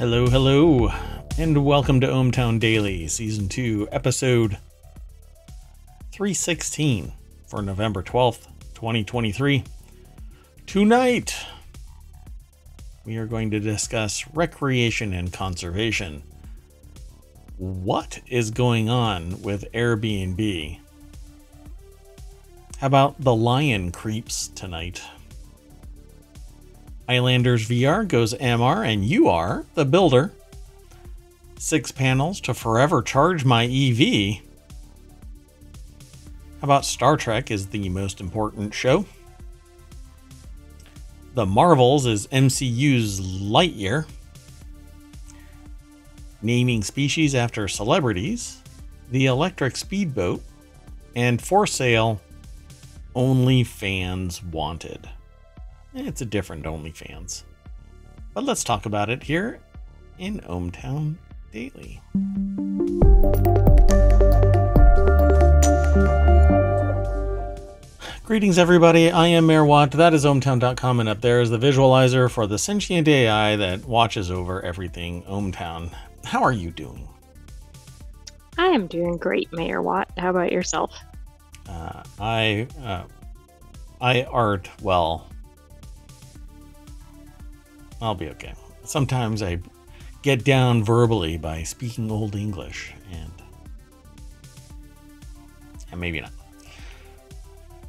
Hello, hello, and welcome to ohmTown Daily, Season 2, Episode 316 for November 12th, 2023. Tonight, we are going to discuss recreation and conservation. What is going on with Airbnb? How about the lion creeps tonight? Islanders VR goes MR and you are the builder. Six panels to forever charge my EV. How about Star Trek is the most important show? The Marvels is MCU's Lightyear. Naming species after celebrities. The Electric Speedboat. And for sale, only fans Wanted. It's a different OnlyFans. But let's talk about it here in ohmTown Daily. Greetings, everybody. I am Mayor Watt. That is ohmTown.com, and up there is the visualizer for the sentient AI that watches over everything ohmTown. How are you doing? I am doing great, Mayor Watt. How about yourself? Uh, I uh, I art well. I'll be okay. Sometimes I get down verbally by speaking Old English, and and maybe not.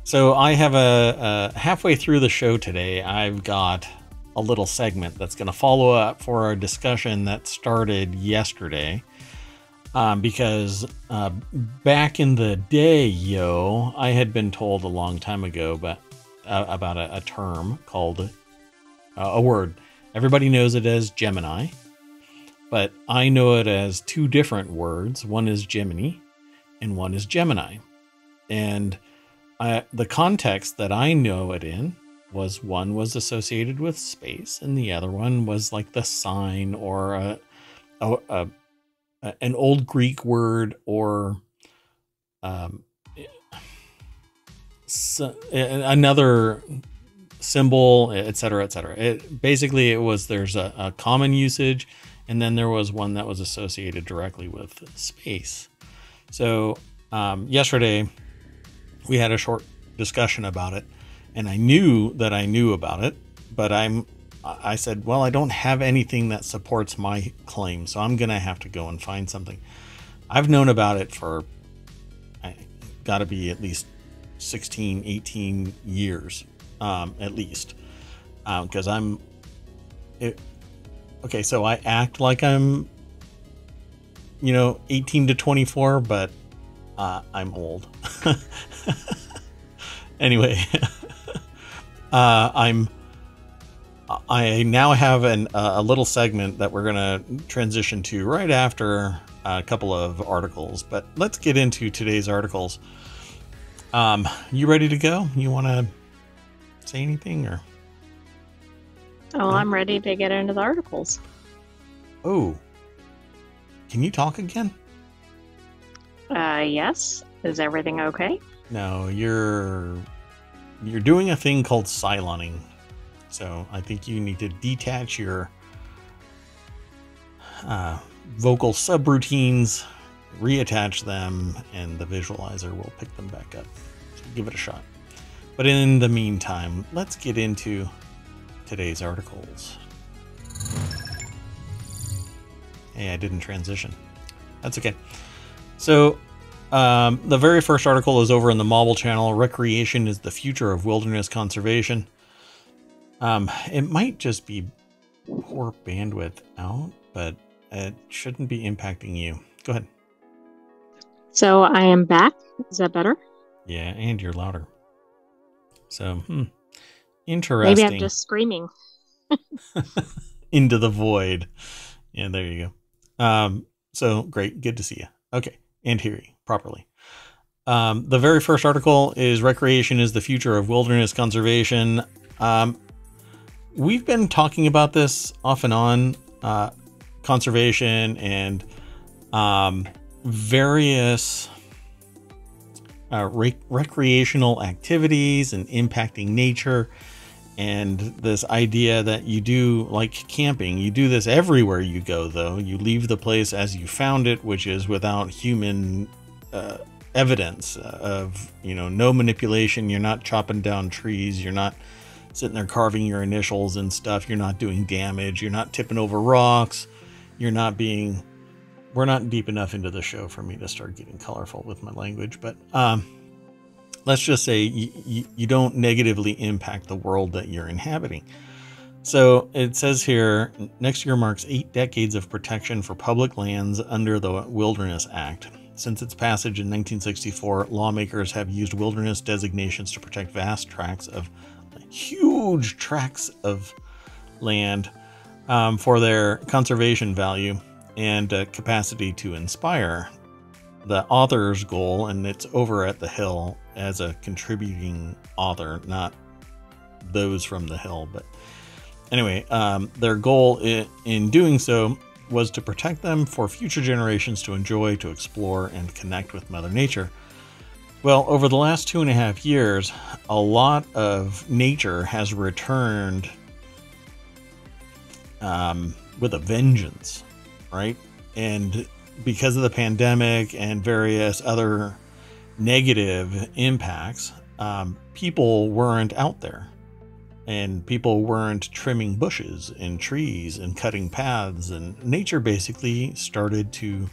So I have a, a halfway through the show today. I've got a little segment that's going to follow up for our discussion that started yesterday. Um, because uh, back in the day, yo, I had been told a long time ago, but uh, about a, a, term called uh, a word. Everybody knows it as Gemini, but I know it as two different words. One is Gemini, and one is Gemini. And I, the context that I know it in was one was associated with space, and the other one was like the sign or a, a, a an old Greek word or um, so, another symbol, et etc., etc. It basically it was there's a, a, common usage, and then there was one that was associated directly with space. So um, yesterday we had a short discussion about it, and I knew that I knew about it, but I'm I said, well, I don't have anything that supports my claim, so I'm to have to go and find something. I've known about it for I got to be at least 16, 18 years, um, at least, because um, I'm. It, okay, so I act like I'm, you know, 18 to 24, but uh, I'm old. anyway, uh, I'm I now have an, uh, a little segment that we're going to transition to right after a couple of articles. But let's get into today's articles. Um, you ready to go? You want to say anything or? Oh, I'm ready to get into the articles. Oh, can you talk again? Uh, yes. Is everything okay? No, you're you're doing a thing called siloning. So I think you need to detach your uh, vocal subroutines, reattach them, and the visualizer will pick them back up. So give it a shot. But in the meantime, let's get into today's articles. Hey, I didn't transition. That's okay. So, um, the very first article is over in the Mobble channel. Recreation is the future of wilderness conservation. Um, it might just be poor bandwidth out, but it shouldn't be impacting you. Go ahead. So I am back. Is that better? Yeah, and you're louder. So, hmm. Interesting. Maybe I'm just screaming. Into the void. Yeah, there you go. Um, so great. Good to see you. Okay. And hear you properly. Um, the very first article is Recreation is the Future of Wilderness Conservation. Um, we've been talking about this off and on uh, conservation and um, various uh, rec- recreational activities and impacting nature. And this idea that you do like camping you do this everywhere you go though. You leave the place as you found it which is without human uh, evidence of you know no manipulation. You're not chopping down trees. You're not sitting there carving your initials and stuff. You're not doing damage. You're not tipping over rocks. You're not being we're not deep enough into the show for me to start getting colorful with my language but um let's just say you, you, don't negatively impact the world that you're inhabiting. So it says here next year marks eight decades of protection for public lands under the Wilderness Act. Since its passage in 1964, lawmakers have used wilderness designations to protect vast tracts of huge tracts of land um, for their conservation value and uh, capacity to inspire. The author's goal, and it's over at the Hill, as a contributing author, not those from the Hill. But anyway, um, their goal in, in doing so was to protect them for future generations to enjoy, to explore, and connect with Mother Nature. Well, over the last two and a half years, a lot of nature has returned um, with a vengeance, right? And because of the pandemic and various other negative impacts, um, people weren't out there and people weren't trimming bushes and trees and cutting paths and nature basically started to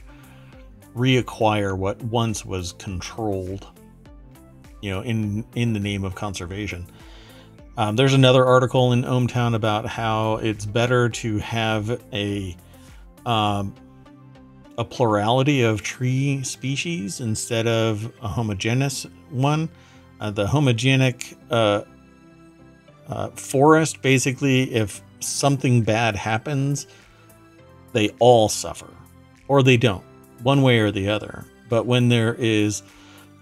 reacquire what once was controlled you know in in the name of conservation um, there's another article in ohmTown about how it's better to have a um, a plurality of tree species instead of a homogeneous one. Uh, the homogenic uh, uh, forest, basically, if something bad happens, they all suffer, or they don't, one way or the other. But when there is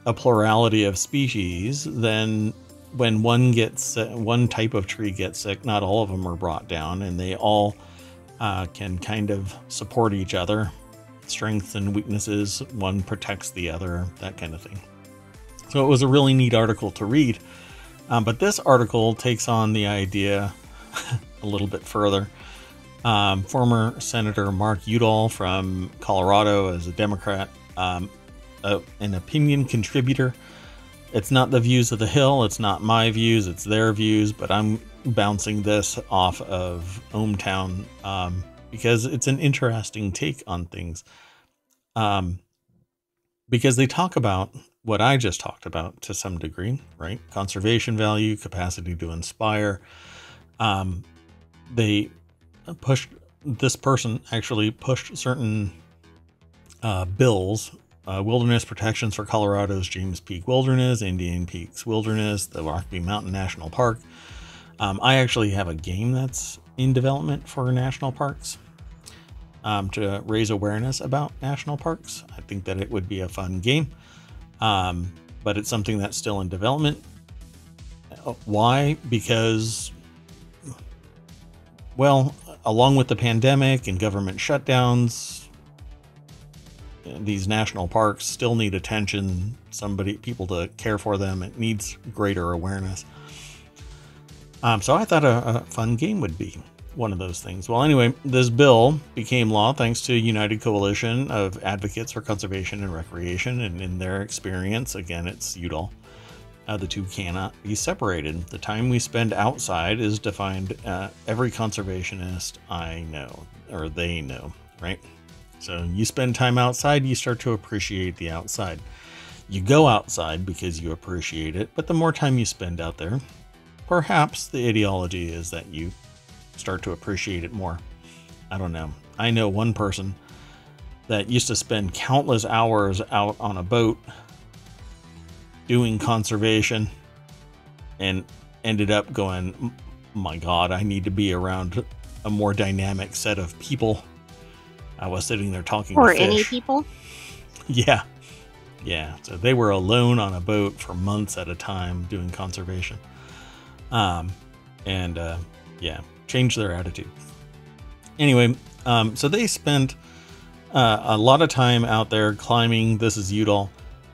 a plurality of species, then when one gets one type of tree gets sick, not all of them are brought down, and they all uh, can kind of support each other strengths and weaknesses, one protects the other, that kind of thing. So it was a really neat article to read. Um, but this article takes on the idea a little bit further. Um, former Senator Mark Udall from Colorado, as a Democrat, um, a, an opinion contributor. It's not the views of the Hill, it's not my views, it's their views, but I'm bouncing this off of ohmTown um, because it's an interesting take on things. Um, because they talk about what I just talked about to some degree, right? Conservation value, capacity to inspire. Um, they pushed this person actually pushed certain uh, bills, uh, wilderness protections for Colorado's James Peak Wilderness, Indian Peaks Wilderness, the Rocky Mountain National Park. Um, I actually have a game that's in development for national parks um, to raise awareness about national parks. I think that it would be a fun game, um, but it's something that's still in development. Uh, why? Because, well, along with the pandemic and government shutdowns, these national parks still need attention. Somebody, people to care for them. It needs greater awareness. Um, so I thought a, a fun game would be one of those things. Well, anyway, this bill became law thanks to united coalition of advocates for conservation and recreation, and in their experience, again, it's Udall. Uh, the two cannot be separated. The time we spend outside is defined. Uh, every conservationist I know, or they know, right? So you spend time outside, you start to appreciate the outside. You go outside because you appreciate it, but the more time you spend out there, perhaps the ideology is that you start to appreciate it more. I don't know. I know one person that used to spend countless hours out on a boat doing conservation and ended up going, my God, I need to be around a more dynamic set of people. I was sitting there talking or to any people. Yeah, yeah. So they were alone on a boat for months at a time doing conservation. Um, and uh, yeah, change their attitude. Anyway, um, so they spent uh, a lot of time out there climbing. This is Udall.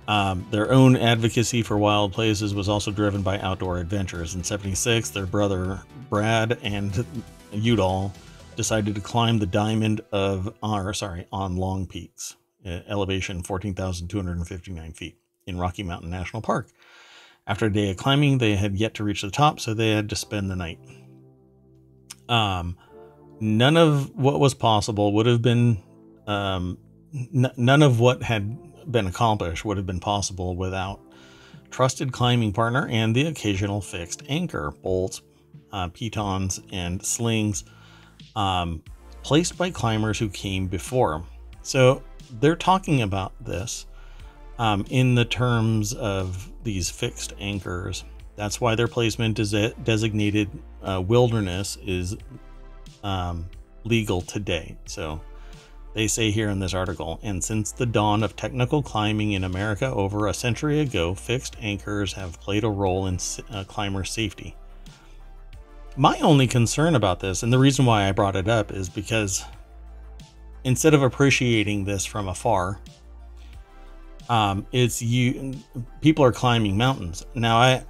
Um, their own advocacy for wild places was also driven by outdoor adventures. In 76, their brother Brad and Udall decided to climb the diamond of, or sorry, on Longs Peak, elevation 14,259 feet in Rocky Mountain National Park. After a day of climbing, they had yet to reach the top, so they had to spend the night. Um, none of what was possible would have been, um, n- none of what had been accomplished would have been possible without trusted climbing partner and the occasional fixed anchor, bolts, uh, pitons, and slings um, placed by climbers who came before. So they're talking about this um, in the terms of these fixed anchors. That's why their placement is designated uh, wilderness is um, legal today. So they say here in this article, and since the dawn of technical climbing in America over a century ago, fixed anchors have played a role in uh, climber safety. My only concern about this, and the reason why I brought it up, is because instead of appreciating this from afar, um, it's you. People are climbing mountains now. I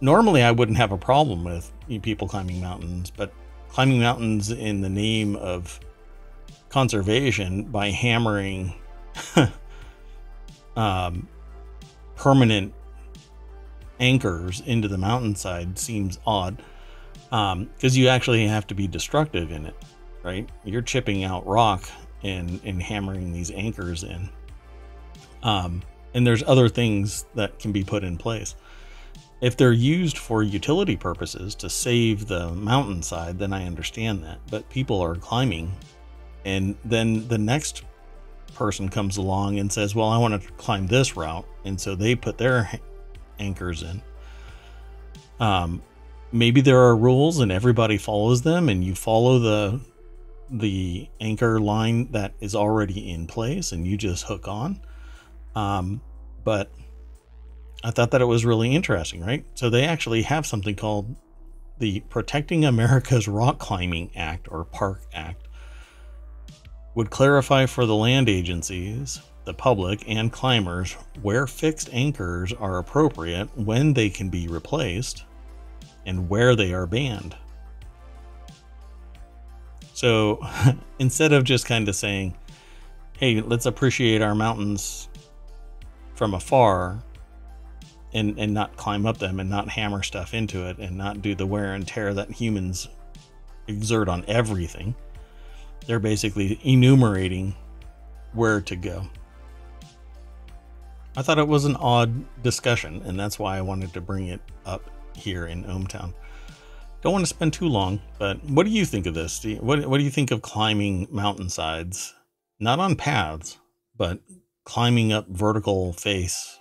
normally I wouldn't have a problem with people climbing mountains, but climbing mountains in the name of conservation by hammering um, permanent anchors into the mountainside seems odd because um, you actually have to be destructive in it, right? You're chipping out rock and and hammering these anchors in. Um, and there's other things that can be put in place. If they're used for utility purposes to save the mountainside, then I understand that. But people are climbing and then the next person comes along and says, Well, I want to climb this route. And so they put their anchors in. Um, maybe there are rules and everybody follows them and you follow the the anchor line that is already in place and you just hook on um, but i thought that it was really interesting right so they actually have something called the protecting america's rock climbing act or park act would clarify for the land agencies, the public, and climbers where fixed anchors are appropriate, when they can be replaced, and where they are banned. So instead of just kind of saying, hey, let's appreciate our mountains from afar and, and not climb up them and not hammer stuff into it and not do the wear and tear that humans exert on everything they're basically enumerating where to go. I thought it was an odd discussion, and that's why I wanted to bring it up here in ohmTown. Don't want to spend too long, but what do you think of this? Do you, what, what do you think of climbing mountainsides? Not on paths, but climbing up vertical face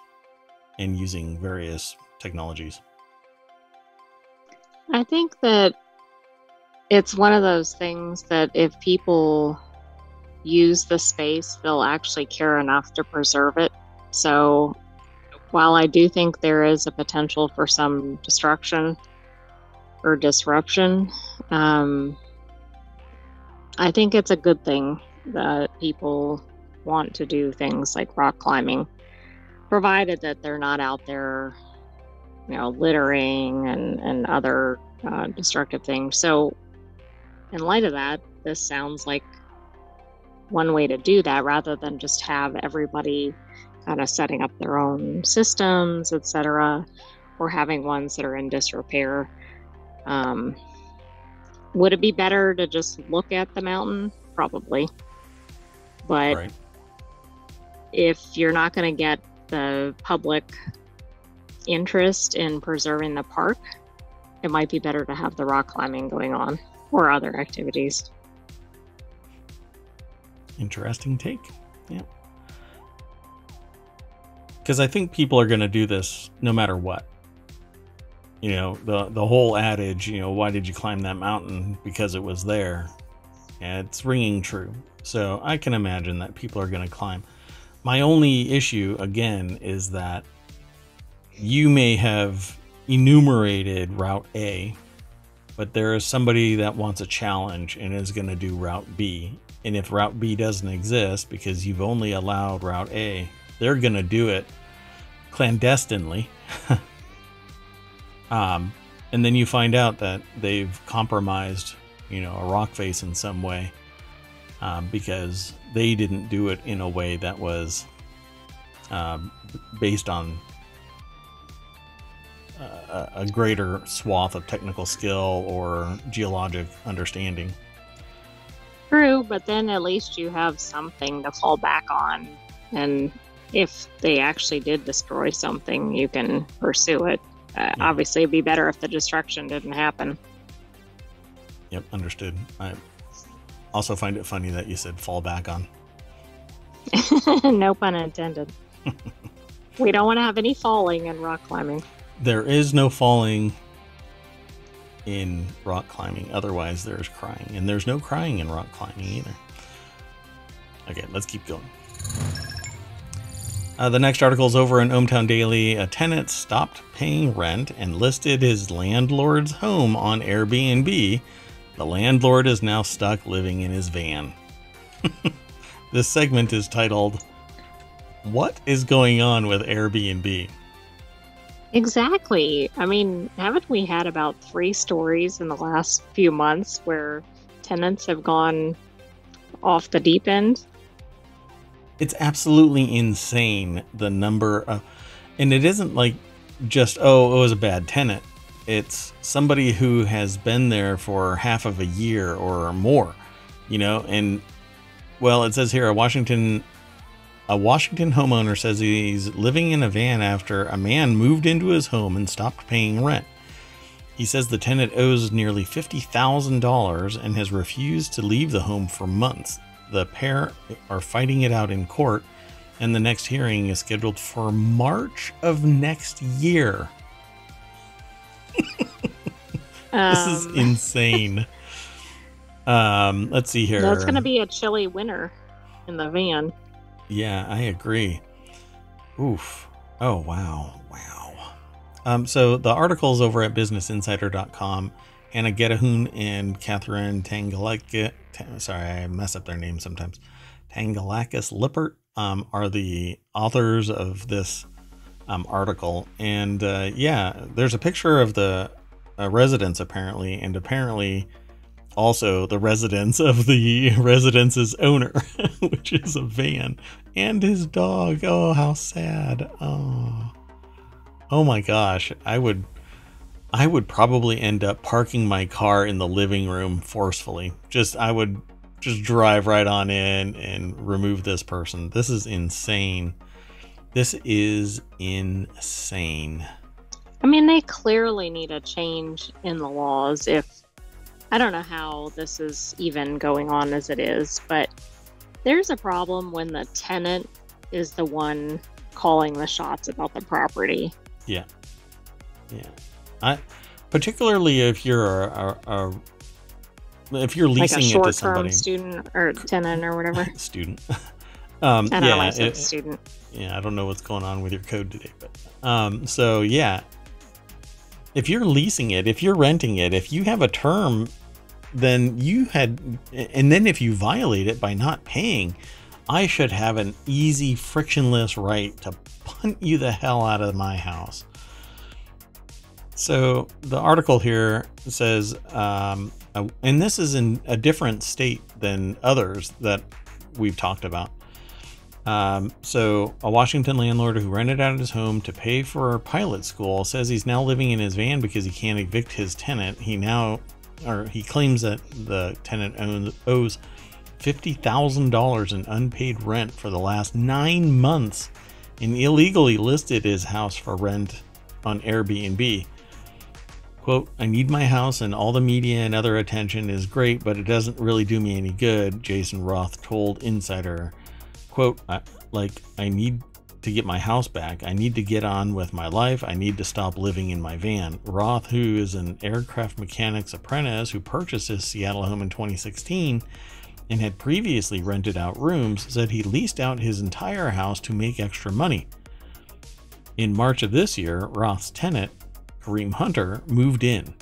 and using various technologies. I think that it's one of those things that if people use the space, they'll actually care enough to preserve it. So while I do think there is a potential for some destruction or disruption, um, I think it's a good thing that people want to do things like rock climbing, provided that they're not out there, you know, littering and, and other uh, destructive things. So in light of that, this sounds like one way to do that rather than just have everybody kind of setting up their own systems, etc., or having ones that are in disrepair. Um, would it be better to just look at the mountain? Probably. But right. If you're not going to get the public interest in preserving the park, it might be better to have the rock climbing going on or other activities. Interesting take. Yeah. Because I think people are going to do this no matter what. You know, the the whole adage, you know, why did you climb that mountain? Because it was there. And it's ringing true. So I can imagine that people are going to climb. My only issue, again, is that you may have enumerated Route A but there is somebody that wants a challenge and is going to do Route B. And if Route B doesn't exist because you've only allowed Route A, they're going to do it clandestinely. um, and then you find out that they've compromised, you know, a rock face in some way um, because they didn't do it in a way that was um, based on a, a greater swath of technical skill or geologic understanding. True, but then at least you have something to fall back on. And if they actually did destroy something, you can pursue it. Uh, yeah. Obviously, it'd be better if the destruction didn't happen. Yep, understood. I also find it funny that you said fall back on. no pun intended. we don't want to have any falling in rock climbing. There is no falling in rock climbing. Otherwise, there's crying. And there's no crying in rock climbing either. Okay, let's keep going. Uh, the next article is over in ohmTown Daily. A tenant stopped paying rent and listed his landlord's home on Airbnb. The landlord is now stuck living in his van. this segment is titled, What is Going On with Airbnb? Exactly. I mean, haven't we had about three stories in the last few months where tenants have gone off the deep end? It's absolutely insane the number of, and it isn't like just, oh, it was a bad tenant. It's somebody who has been there for half of a year or more, you know, and well, it says here a Washington a Washington homeowner says he's living in a van after a man moved into his home and stopped paying rent. He says the tenant owes nearly $50,000 and has refused to leave the home for months. The pair are fighting it out in court, and the next hearing is scheduled for March of next year. Um, this is um. insane. um, let's see here. That's going to be a chilly winter in the van. Yeah, I agree. Oof. Oh, wow. Wow. Um, so the articles over at businessinsider.com, Anna Getahun and Katherine Tangalakis, sorry, I mess up their names sometimes, Tangalakis Lippert um, are the authors of this um, article. And uh, yeah, there's a picture of the uh, residence apparently, and apparently also the residence of the residence's owner, which is a van, and his dog. Oh, how sad. Oh. Oh my gosh, I would I would probably end up parking my car in the living room forcefully. Just I would just drive right on in and remove this person. This is insane. This is insane. I mean, they clearly need a change in the laws if I don't know how this is even going on as it is, but there's a problem when the tenant is the one calling the shots about the property. Yeah. Yeah. I particularly if you're a, a, a if you're leasing like it to somebody, student or tenant or whatever, student. Um, I yeah, it, student. Yeah, I don't know what's going on with your code today, but um, so yeah, if you're leasing it, if you're renting it, if you have a term then you had, and then if you violate it by not paying, I should have an easy, frictionless right to punt you the hell out of my house. So the article here says, um, and this is in a different state than others that we've talked about. Um, so, a Washington landlord who rented out his home to pay for pilot school says he's now living in his van because he can't evict his tenant. He now or he claims that the tenant owns, owes $50,000 in unpaid rent for the last nine months and illegally listed his house for rent on Airbnb. Quote, I need my house and all the media and other attention is great, but it doesn't really do me any good, Jason Roth told Insider. Quote, I, like, I need to get my house back. I need to get on with my life. I need to stop living in my van. Roth, who is an aircraft mechanics apprentice who purchased his Seattle home in 2016 and had previously rented out rooms, said he leased out his entire house to make extra money. In March of this year, Roth's tenant, Kareem Hunter, moved in.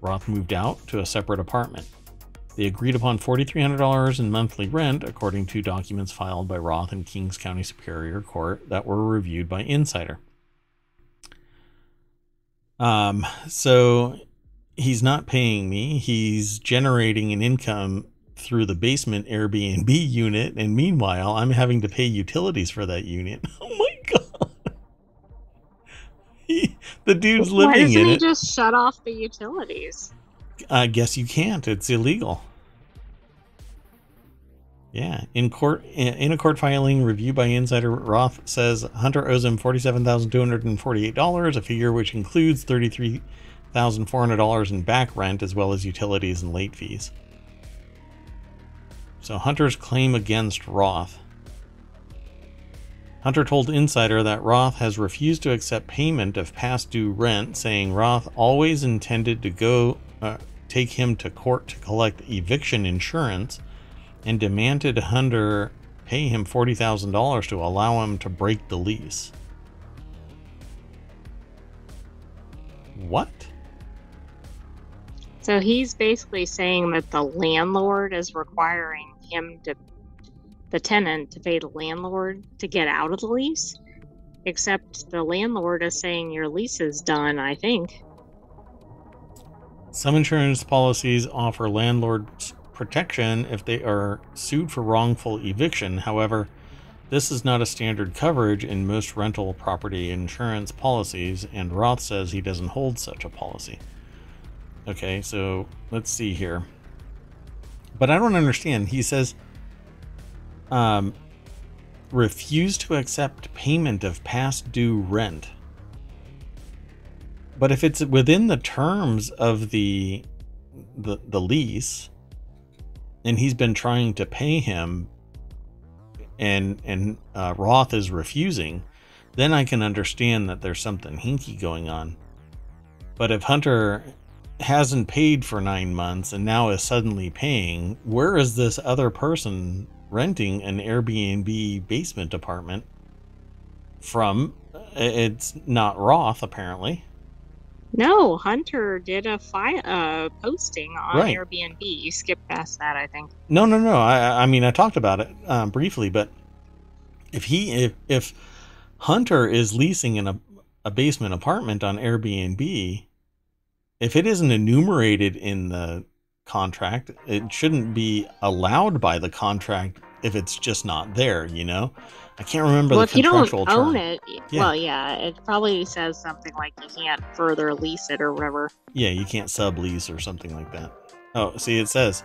Roth moved out to a separate apartment. They agreed upon $4,300 in monthly rent, according to documents filed by Roth in Kings County Superior Court that were reviewed by Insider. Um, so he's not paying me. He's generating an income through the basement Airbnb unit, and meanwhile, I'm having to pay utilities for that unit. Oh my god! He, the dude's Why living doesn't in he just shut off the utilities? I guess you can't. It's illegal. Yeah, in court, in a court filing reviewed by Insider, Roth says Hunter owes him forty-seven thousand two hundred and forty-eight dollars, a figure which includes thirty-three thousand four hundred dollars in back rent as well as utilities and late fees. So Hunter's claim against Roth. Hunter told Insider that Roth has refused to accept payment of past due rent, saying Roth always intended to go uh, take him to court to collect eviction insurance and demanded Hunter pay him $40,000 to allow him to break the lease. What? So he's basically saying that the landlord is requiring him to, the tenant, to pay the landlord to get out of the lease. Except the landlord is saying your lease is done, I think. Some insurance policies offer landlords protection if they are sued for wrongful eviction. However, this is not a standard coverage in most rental property insurance policies, and Roth says he doesn't hold such a policy. Okay, so let's see here. But I don't understand. He says, um, refuse to accept payment of past due rent. But if it's within the terms of the the, the lease, and he's been trying to pay him, and and uh, Roth is refusing, then I can understand that there's something hinky going on. But if Hunter hasn't paid for nine months and now is suddenly paying, where is this other person renting an Airbnb basement apartment from? It's not Roth, apparently. No, Hunter did a fi- uh, posting on Right. Airbnb. You skipped past that, I think. No, no, no. I, I mean, I talked about it um, briefly, but if he, if, if Hunter is leasing in a, a basement apartment on Airbnb, if it isn't enumerated in the contract, it shouldn't be allowed by the contract if it's just not there. You know, I can't remember well, the if you don't own term. it, Yeah. well, yeah, it probably says something like you can't further lease it or whatever. Yeah, you can't sublease or something like that. Oh, see, it says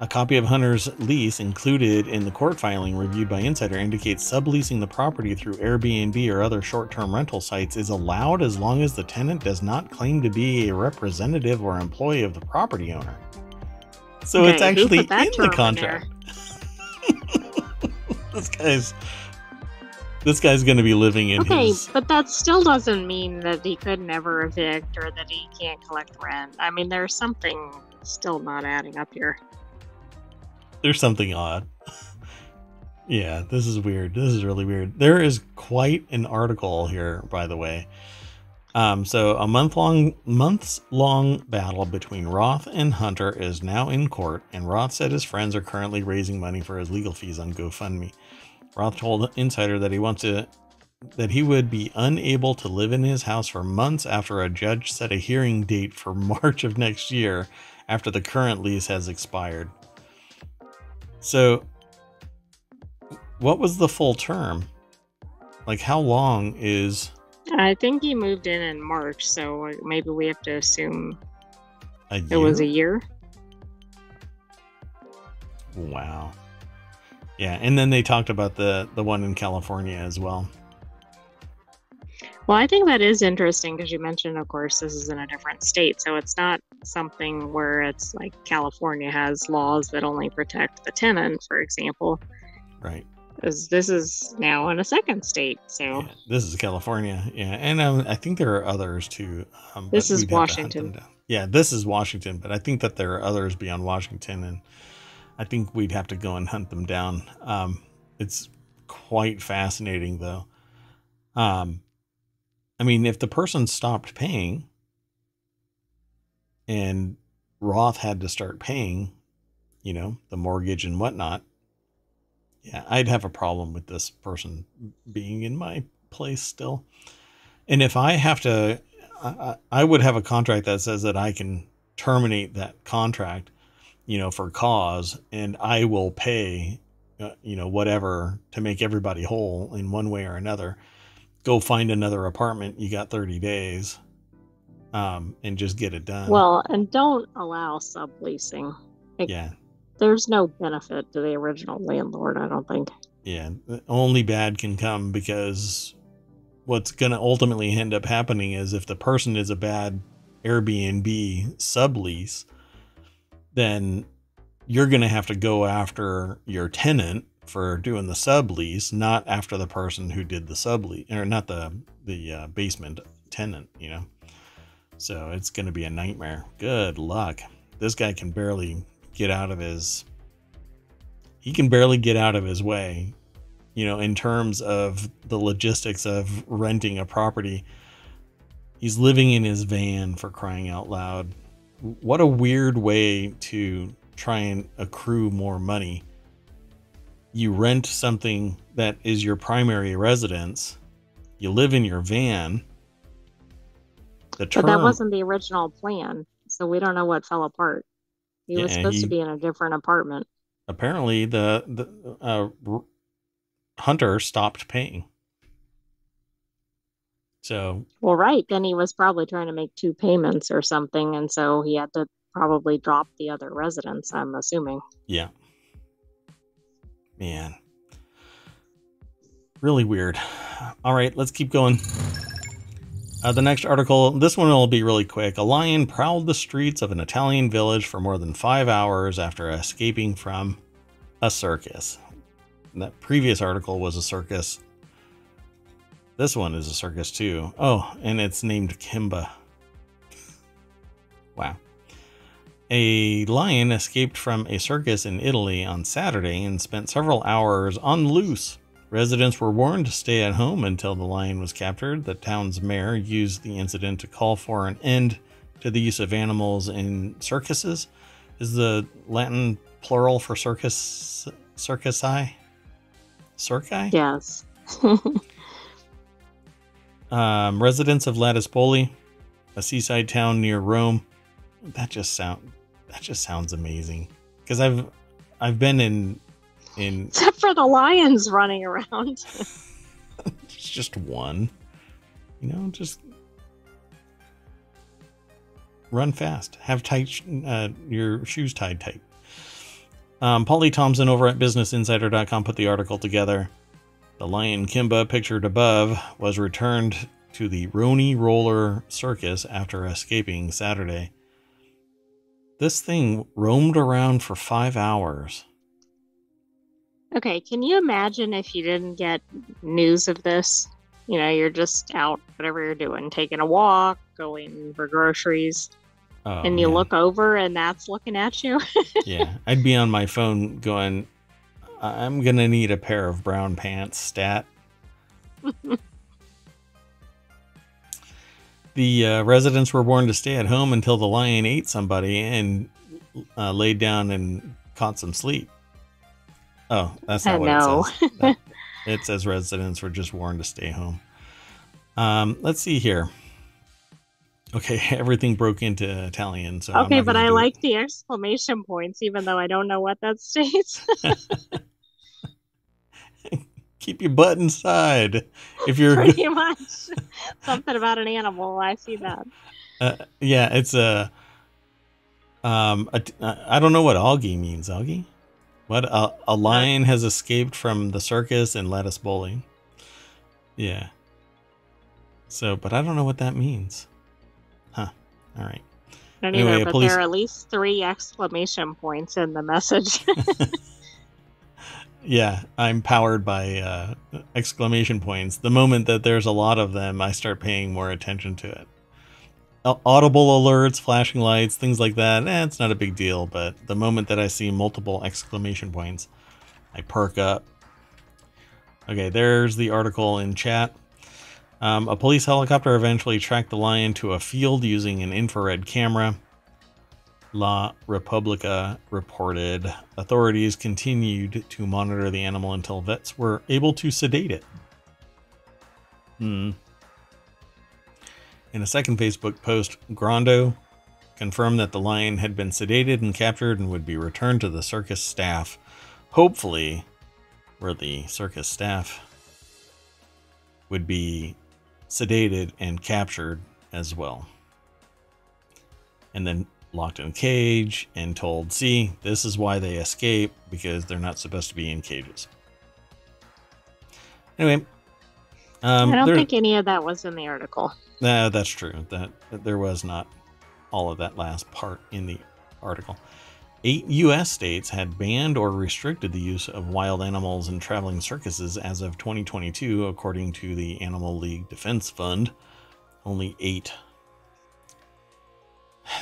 a copy of Hunter's lease included in the court filing reviewed by Insider indicates subleasing the property through Airbnb or other short term rental sites is allowed as long as the tenant does not claim to be a representative or employee of the property owner. So it's Okay, who actually in term the contract. this guy's this guy's going to be living in Okay, his but that still doesn't mean that he could never evict or that he can't collect rent. I mean, there's something still not adding up here. there's something odd. yeah, this is weird. This is really weird. There is quite an article here, by the way. Um, so a month long, months long battle between Roth and Hunter is now in court, and Roth said his friends are currently raising money for his legal fees on GoFundMe. Roth told Insider that he wants to that he would be unable to live in his house for months after a judge set a hearing date for March of next year after the current lease has expired. So, what was the full term? Like, how long is I think he moved in in March, so maybe we have to assume it was a year. Wow. Yeah, and then they talked about the the one in California as well. Well, I think that is interesting because you mentioned, of course, this is in a different state. So it's not something where it's like California has laws that only protect the tenant, for example. Right. This is now in a second state. So Yeah, this is California. Yeah, and um, I think there are others too. Um, This is we'd have to hunt Washington. Yeah, this is Washington, but I think that there are others beyond Washington, and I think we'd have to go and hunt them down. Um, it's quite fascinating, though. Um, I mean, if the person stopped paying, and Roth had to start paying, you know, the mortgage and whatnot, yeah, I'd have a problem with this person being in my place still. And if I have to, I, I would have a contract that says that I can terminate that contract, you know, for cause, and I will pay, uh, you know, whatever to make everybody whole in one way or another. Go find another apartment. You got 30 days, um, and just get it done. Well, and don't allow subleasing. Like, yeah, There's no benefit to the original landlord, I don't think. yeah. Only bad can come because what's going to ultimately end up happening is if the person is a bad Airbnb sublease, then you're going to have to go after your tenant for doing the sublease, not after the person who did the sublease, or not the the uh, basement tenant. You know, so it's going to be a nightmare. Good luck. This guy can barely get out of his. He can barely get out of his way you know, in terms of the logistics of renting a property. He's living in his van for crying out loud. What a weird way to try and accrue more money. You rent something that is your primary residence, you live in your van. The term, But that wasn't the original plan, so we don't know what fell apart. He was supposed he- to be in a different apartment. apparently the the uh, r- hunter stopped paying. So Well, right. Then he was probably trying to make two payments or something, and so he had to probably drop the other residence, I'm assuming. Yeah. Man. Really weird. All right, let's keep going. Uh, the next article, this one will be really quick. A lion prowled the streets of an Italian village for more than five hours after escaping from a circus. That previous article was a circus. This one is a circus too. Oh, and it's named Kimba. Wow. A lion escaped from a circus in Italy on Saturday and spent several hours on loose. Residents were warned to stay at home until the lion was captured. The town's mayor used the incident to call for an end to the use of animals in circuses. Is the Latin plural for circus circusi? Circi? Yes. Um, residents of Ladispoli, a seaside town near Rome. That just sound that just sounds amazing. Because I've I've been in in Except for the lions running around. it's just one. You know, just run fast. Have tight uh, your shoes tied tight. Um, Polly Thompson over at BusinessInsider.com put the article together. The lion Kimba, pictured above, was returned to the Rony Roller Circus after escaping Saturday. This thing roamed around for five hours. Okay, can you imagine if you didn't get news of this? You know, you're just out, whatever you're doing, taking a walk, going for groceries, Oh, and you man. look over and that's looking at you. yeah, I'd be on my phone going, I'm gonna need a pair of brown pants stat. the uh, residents were warned to stay at home until the lion ate somebody and uh, laid down and caught some sleep. Oh, that's not what know. it says. That- it says residents were just warned to stay home. Um, let's see here. Okay, everything broke into Italian, so okay, but I do it. like the exclamation points, even though I don't know what that states. keep your butt inside. If you're, Pretty much. Something about an animal. I see that. uh, yeah, it's a. Um, a, I don't know what augie means. Augie, what a, a lion has escaped from the circus in Lettuce Bowling. Yeah. So, but I don't know what that means. Huh. All right. Don't Anyway, either, but police- there are at least three exclamation points in the message. Yeah, I'm powered by uh, exclamation points. The moment that there's a lot of them, I start paying more attention to it. Au- Audible alerts, flashing lights, things like that, eh, it's not a big deal. But the moment that I see multiple exclamation points, I perk up. Okay, there's the article in chat. Um, a police helicopter eventually tracked the lion to a field using an infrared camera. La Repubblica reported authorities continued to monitor the animal until vets were able to sedate it. Hmm. In a second Facebook post, Grando confirmed that the lion had been sedated and captured and would be returned to the circus staff. Hopefully, where the circus staff would be sedated and captured as well. And then locked in a cage and told, see, this is why they escape because they're not supposed to be in cages. Anyway, um, I don't there, think any of that was in the article. Nah, that's true. That, that there was not all of that last part in the article. Eight U.S. states had banned or restricted the use of wild animals in traveling circuses as of 2022, according to the Animal Legal Defense Fund. Only eight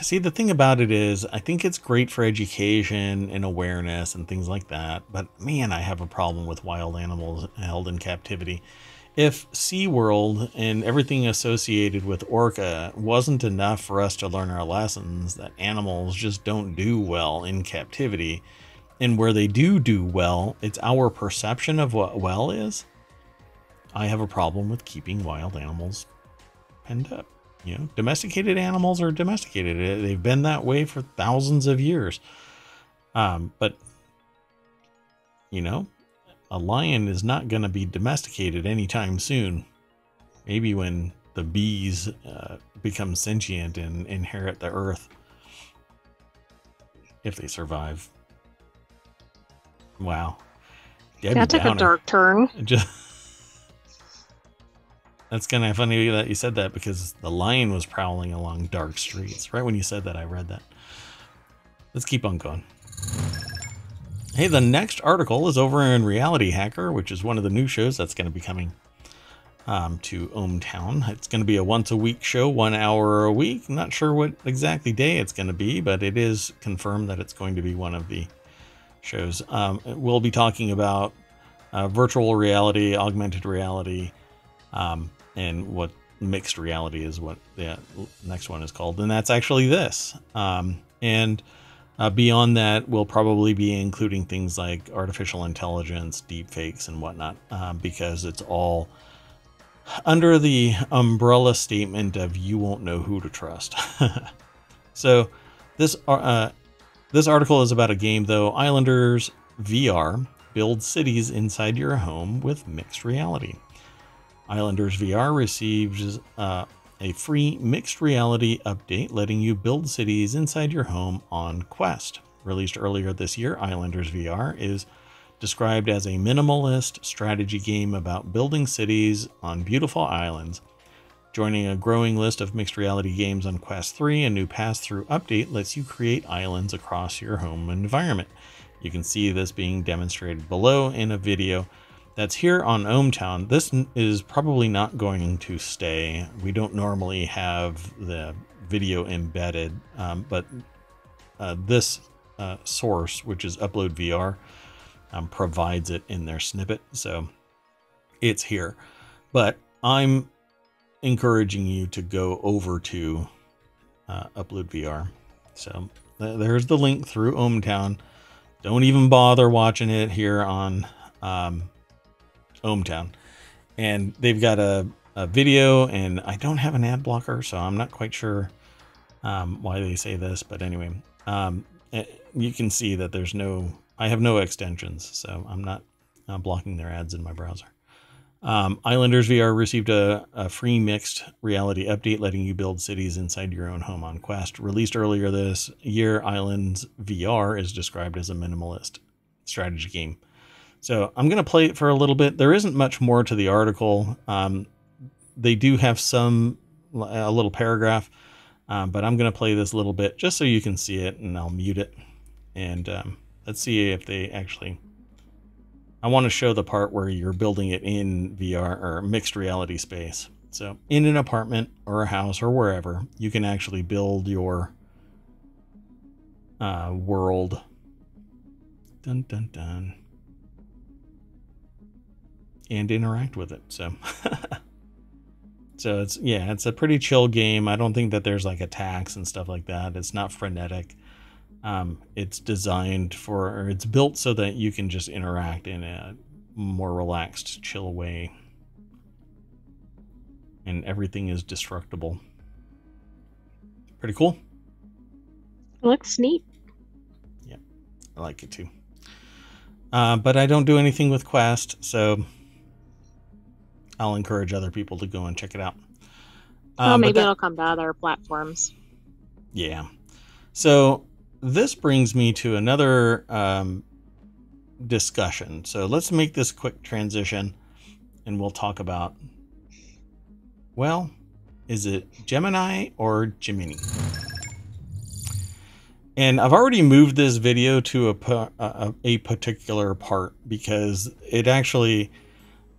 See, the thing about it is, I think it's great for education and awareness and things like that. But man, I have a problem with wild animals held in captivity. If SeaWorld and everything associated with Orca wasn't enough for us to learn our lessons that animals just don't do well in captivity, and where they do do well, it's our perception of what well is, I have a problem with keeping wild animals penned up. You know, domesticated animals are domesticated. They've been that way for thousands of years. Um, but you know, a lion is not going to be domesticated anytime soon. Maybe when the bees uh, become sentient and inherit the earth, if they survive. Wow, Debbie that took Downer. a dark turn. Just that's kind of funny that you said that because the lion was prowling along dark streets. Right when you said that, I read that. Let's keep on going. Hey, the next article is over in Reality Hacker, which is one of the new shows that's going to be coming um, to ohmTown. It's going to be a once a week show, one hour a week. not sure what exactly day it's going to be, but it is confirmed that it's going to be one of the shows. Um, we'll be talking about uh, virtual reality, augmented reality, um, and what mixed reality is what the next one is called, and that's actually this. Um, and uh, beyond that, we'll probably be including things like artificial intelligence, deep fakes, and whatnot, uh, because it's all under the umbrella statement of you won't know who to trust. so this uh, this article is about a game, though Islanders VR build cities inside your home with mixed reality. Islanders VR receives uh, a free mixed reality update letting you build cities inside your home on Quest. Released earlier this year, Islanders VR is described as a minimalist strategy game about building cities on beautiful islands. Joining a growing list of mixed reality games on Quest 3, a new pass through update lets you create islands across your home environment. You can see this being demonstrated below in a video that's here on ohmTown. This is probably not going to stay. We don't normally have the video embedded, um, but uh, this uh, source, which is Upload VR, um, provides it in their snippet. So it's here. But I'm encouraging you to go over to uh, Upload VR. So th there's the link through ohmTown. Don't even bother watching it here on um, ohmTown. And they've got a, a video, and I don't have an ad blocker, so I'm not quite sure um, why they say this. But anyway, um, it, eh, you can see that there's no, I have no extensions, so I'm not uh, blocking their ads in my browser. Um, Islanders VR received a, a, free mixed reality update letting you build cities inside your own home on Quest. Released earlier this year, Islands VR is described as a minimalist strategy game. So I'm going to play it for a little bit. There isn't much more to the article. Um, they do have some, a little paragraph, um, but I'm going to play this a little bit just so you can see it and I'll mute it. And um, let's see if they actually, I want to show the part where you're building it in VR or mixed reality space. So in an apartment or a house or wherever, you can actually build your uh, world. Dun, dun, dun and interact with it. So, so it's yeah, it's a pretty chill game. I don't think that there's like attacks and stuff like that. It's not frenetic. Um, it's designed for, or it's built so that you can just interact in a more relaxed, chill way, and everything is destructible. Pretty cool. It looks neat. Yeah, I like it too. Uh, but I don't do anything with Quest, so I'll encourage other people to go and check it out. Um, but maybe that- it'll come to other platforms. Yeah. So this brings me to another um, discussion. So let's make this quick transition and we'll talk about well, is it Gemini or Gemini? And I've already moved this video to a, a, a particular part because it actually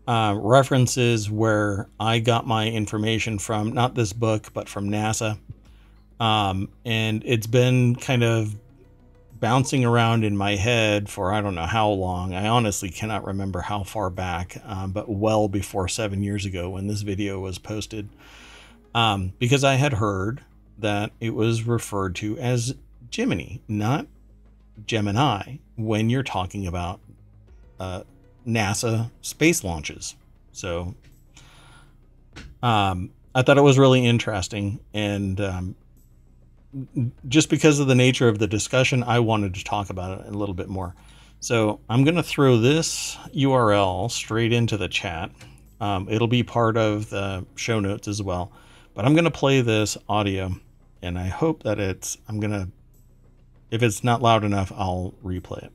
uh, references where I got my information from, not this book, but from NASA um, and it's been kind of bouncing around in my head for I don't know how long. I honestly cannot remember how far back, um, but well before seven years ago when this video was posted, um, because I had heard that it was referred to as Gemini, not Gemini, when you're talking about uh, NASA space launches. So um, I thought it was really interesting and um, just because of the nature of the discussion, I wanted to talk about it a little bit more. So I'm going to throw this URL straight into the chat. Um, it'll be part of the show notes as well. But I'm going to play this audio, and I hope that it's. I'm going to. If it's not loud enough, I'll replay it.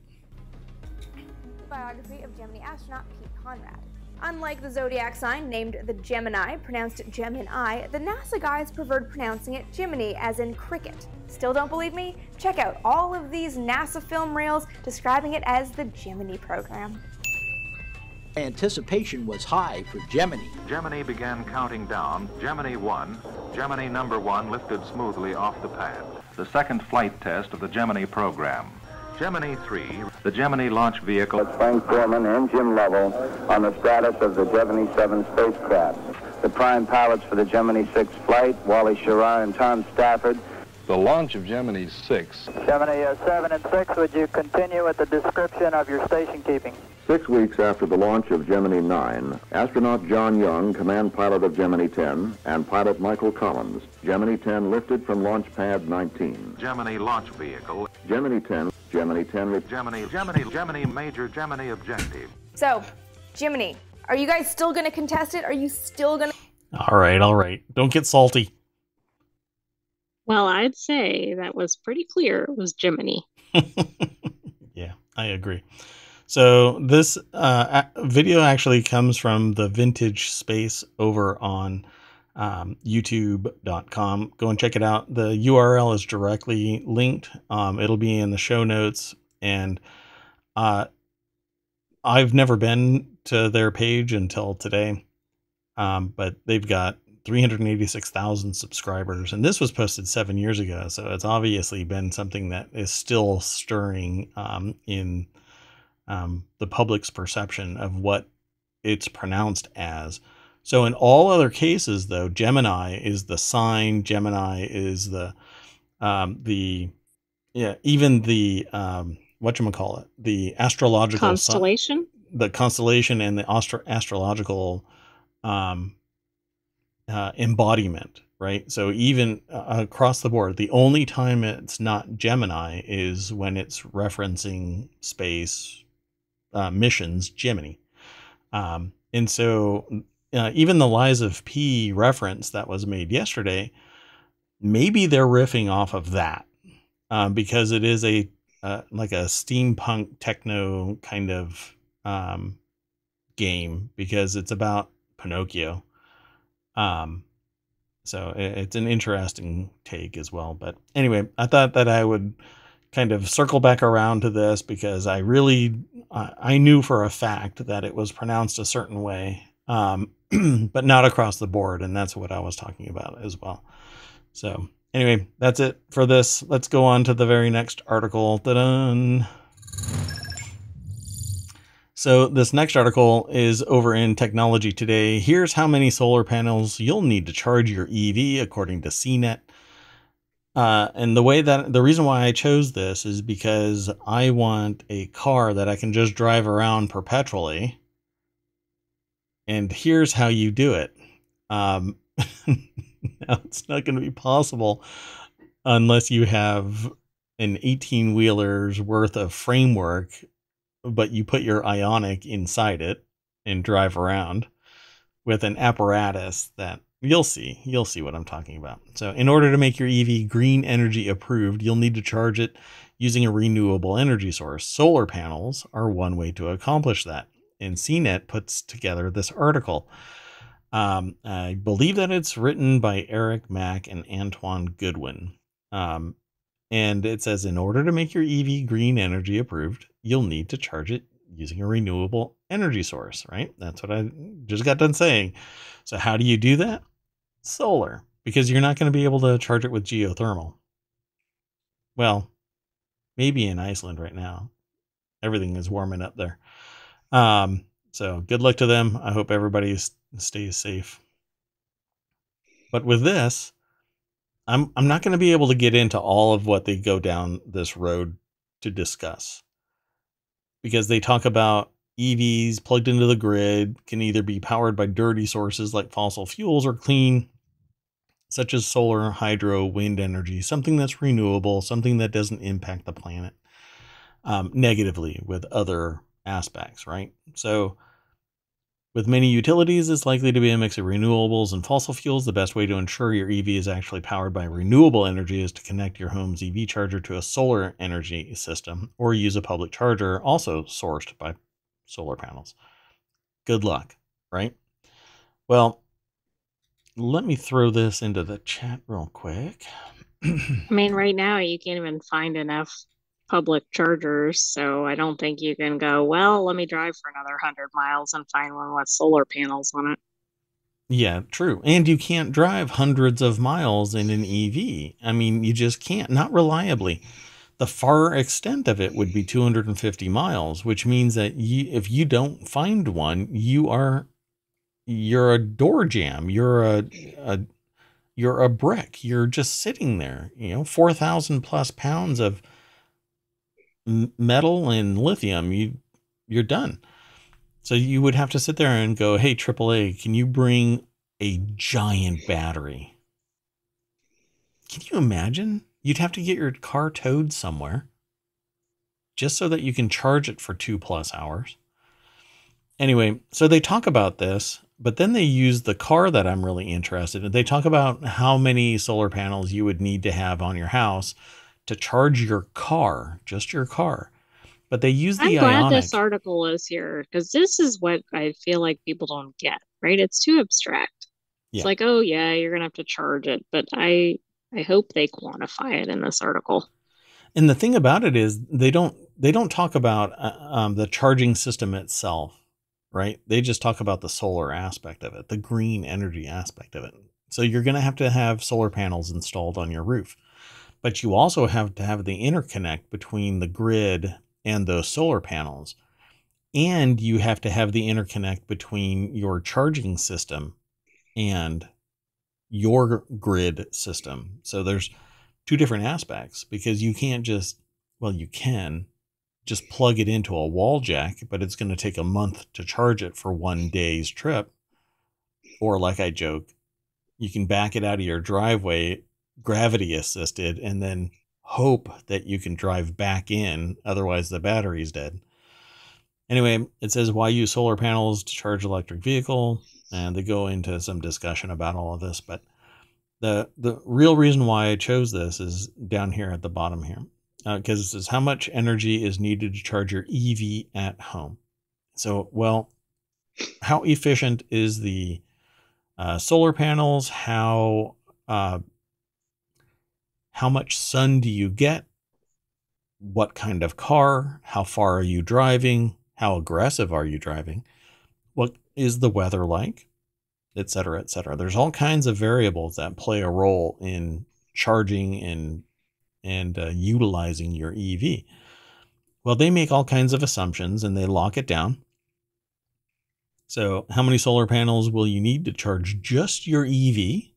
Unlike the zodiac sign named the Gemini, pronounced Gemini, the NASA guys preferred pronouncing it Jiminy, as in cricket. Still don't believe me? Check out all of these NASA film reels describing it as the Gemini program. Anticipation was high for Gemini. Gemini began counting down. Gemini 1. Gemini number 1 lifted smoothly off the pad. The second flight test of the Gemini program. Gemini 3, the Gemini launch vehicle. Frank Borman and Jim Lovell on the status of the Gemini 7 spacecraft. The prime pilots for the Gemini 6 flight, Wally Schirra and Tom Stafford. The launch of Gemini 6 Gemini uh, 7 and 6, would you continue with the description of your station keeping? Six weeks after the launch of Gemini 9, astronaut John Young, command pilot of Gemini 10, and pilot Michael Collins, Gemini 10 lifted from launch pad 19. Gemini launch vehicle. Gemini 10, Gemini 10 re- Gemini, Gemini, Gemini major Gemini objective. So, Gemini, are you guys still going to contest it? Are you still going to All right, all right. Don't get salty. Well, I'd say that was pretty clear it was Gemini. yeah, I agree. So this uh, video actually comes from the Vintage Space over on um, YouTube.com. Go and check it out. The URL is directly linked. Um, it'll be in the show notes. And uh, I've never been to their page until today, um, but they've got 386,000 subscribers. And this was posted seven years ago. So it's obviously been something that is still stirring um, in um, the public's perception of what it's pronounced as. So in all other cases, though, Gemini is the sign. Gemini is the um, the yeah even the um, what you call it the astrological Constellation? the constellation and the astro- astrological um, uh, embodiment, right? So even uh, across the board, the only time it's not Gemini is when it's referencing space uh, missions, Gemini. Um, and so uh, even the Lies of P reference that was made yesterday, maybe they're riffing off of that uh, because it is a uh, like a steampunk techno kind of um, game because it's about Pinocchio. Um, so i- it's an interesting take as well. But anyway, I thought that I would kind of circle back around to this because I really I knew for a fact that it was pronounced a certain way, um, but not across the board, and that's what I was talking about as well. So anyway, that's it for this. Let's go on to the very next article. Ta-dun. So this next article is over in Technology Today. Here's how many solar panels you'll need to charge your EV according to CNET. Uh, and the way that the reason why I chose this is because I want a car that I can just drive around perpetually. And here's how you do it. Um, now it's not going to be possible unless you have an 18 wheeler's worth of framework, but you put your Ioniq inside it and drive around with an apparatus that you'll see. You'll see what I'm talking about. So, in order to make your EV green energy approved, you'll need to charge it using a renewable energy source. Solar panels are one way to accomplish that. And CNET puts together this article. Um, I believe that it's written by Eric Mack and Antuan Goodwin. Um, and it says in order to make your EV green energy approved, you'll need to charge it using a renewable energy source, right? That's what I just got done saying. So, how do you do that? Solar, because you're not going to be able to charge it with geothermal. Well, maybe in Iceland right now. Everything is warming up there. Um, so, good luck to them. I hope everybody stays safe. But with this, I'm I'm not going to be able to get into all of what they go down this road to discuss because they talk about EVs plugged into the grid can either be powered by dirty sources like fossil fuels or clean, such as solar, hydro, wind energy, something that's renewable, something that doesn't impact the planet um, negatively with other aspects, right? So, with many utilities, it's likely to be a mix of renewables and fossil fuels. The best way to ensure your EV is actually powered by renewable energy is to connect your home's EV charger to a solar energy system or use a public charger also sourced by solar panels. Good luck, right? Well, let me throw this into the chat real quick. I mean, right now you can't even find enough public chargers, so I don't think you can go, well, let me drive for another 100 miles and find one with solar panels on it. Yeah, true. And you can't drive hundreds of miles in an EV. I mean, you just can't, not reliably. The far extent of it would be 250 miles, which means that you, if you don't find one, you are you're a door jam. You're a, a you're a brick. You're just sitting there. You know, 4,000 plus pounds of metal and lithium, you you're done. So you would have to sit there and go, "Hey, AAA, can you bring a giant battery?" Can you imagine? You'd have to get your car towed somewhere just so that you can charge it for 2 plus hours. Anyway, so they talk about this, but then they use the car that I'm really interested in. They talk about how many solar panels you would need to have on your house to charge your car, just your car. But they use the I'm glad Ioniq. this article is here because this is what I feel like people don't get, right? It's too abstract. Yeah. It's like, oh yeah, you're gonna have to charge it, but I I hope they quantify it in this article. And the thing about it is they don't they don't talk about uh, um, the charging system itself, right? They just talk about the solar aspect of it, the green energy aspect of it. So you're going to have to have solar panels installed on your roof. But you also have to have the interconnect between the grid and those solar panels. And you have to have the interconnect between your charging system and your grid system. So there's two different aspects because you can't just, well, you can just plug it into a wall jack, but it's going to take a month to charge it for one day's trip. Or, like I joke, you can back it out of your driveway gravity assisted and then hope that you can drive back in otherwise the battery's dead anyway it says why use solar panels to charge electric vehicle and they go into some discussion about all of this but the the real reason why i chose this is down here at the bottom here because uh, it says how much energy is needed to charge your ev at home so well how efficient is the uh, solar panels how uh, how much sun do you get? What kind of car? How far are you driving? How aggressive are you driving? Is the weather like? Etc. Etc. There's all kinds of variables that play a role in charging and and uh, utilizing your EV. Well, they make all kinds of assumptions and they lock it down. So, how many solar panels will you need to charge just your EV?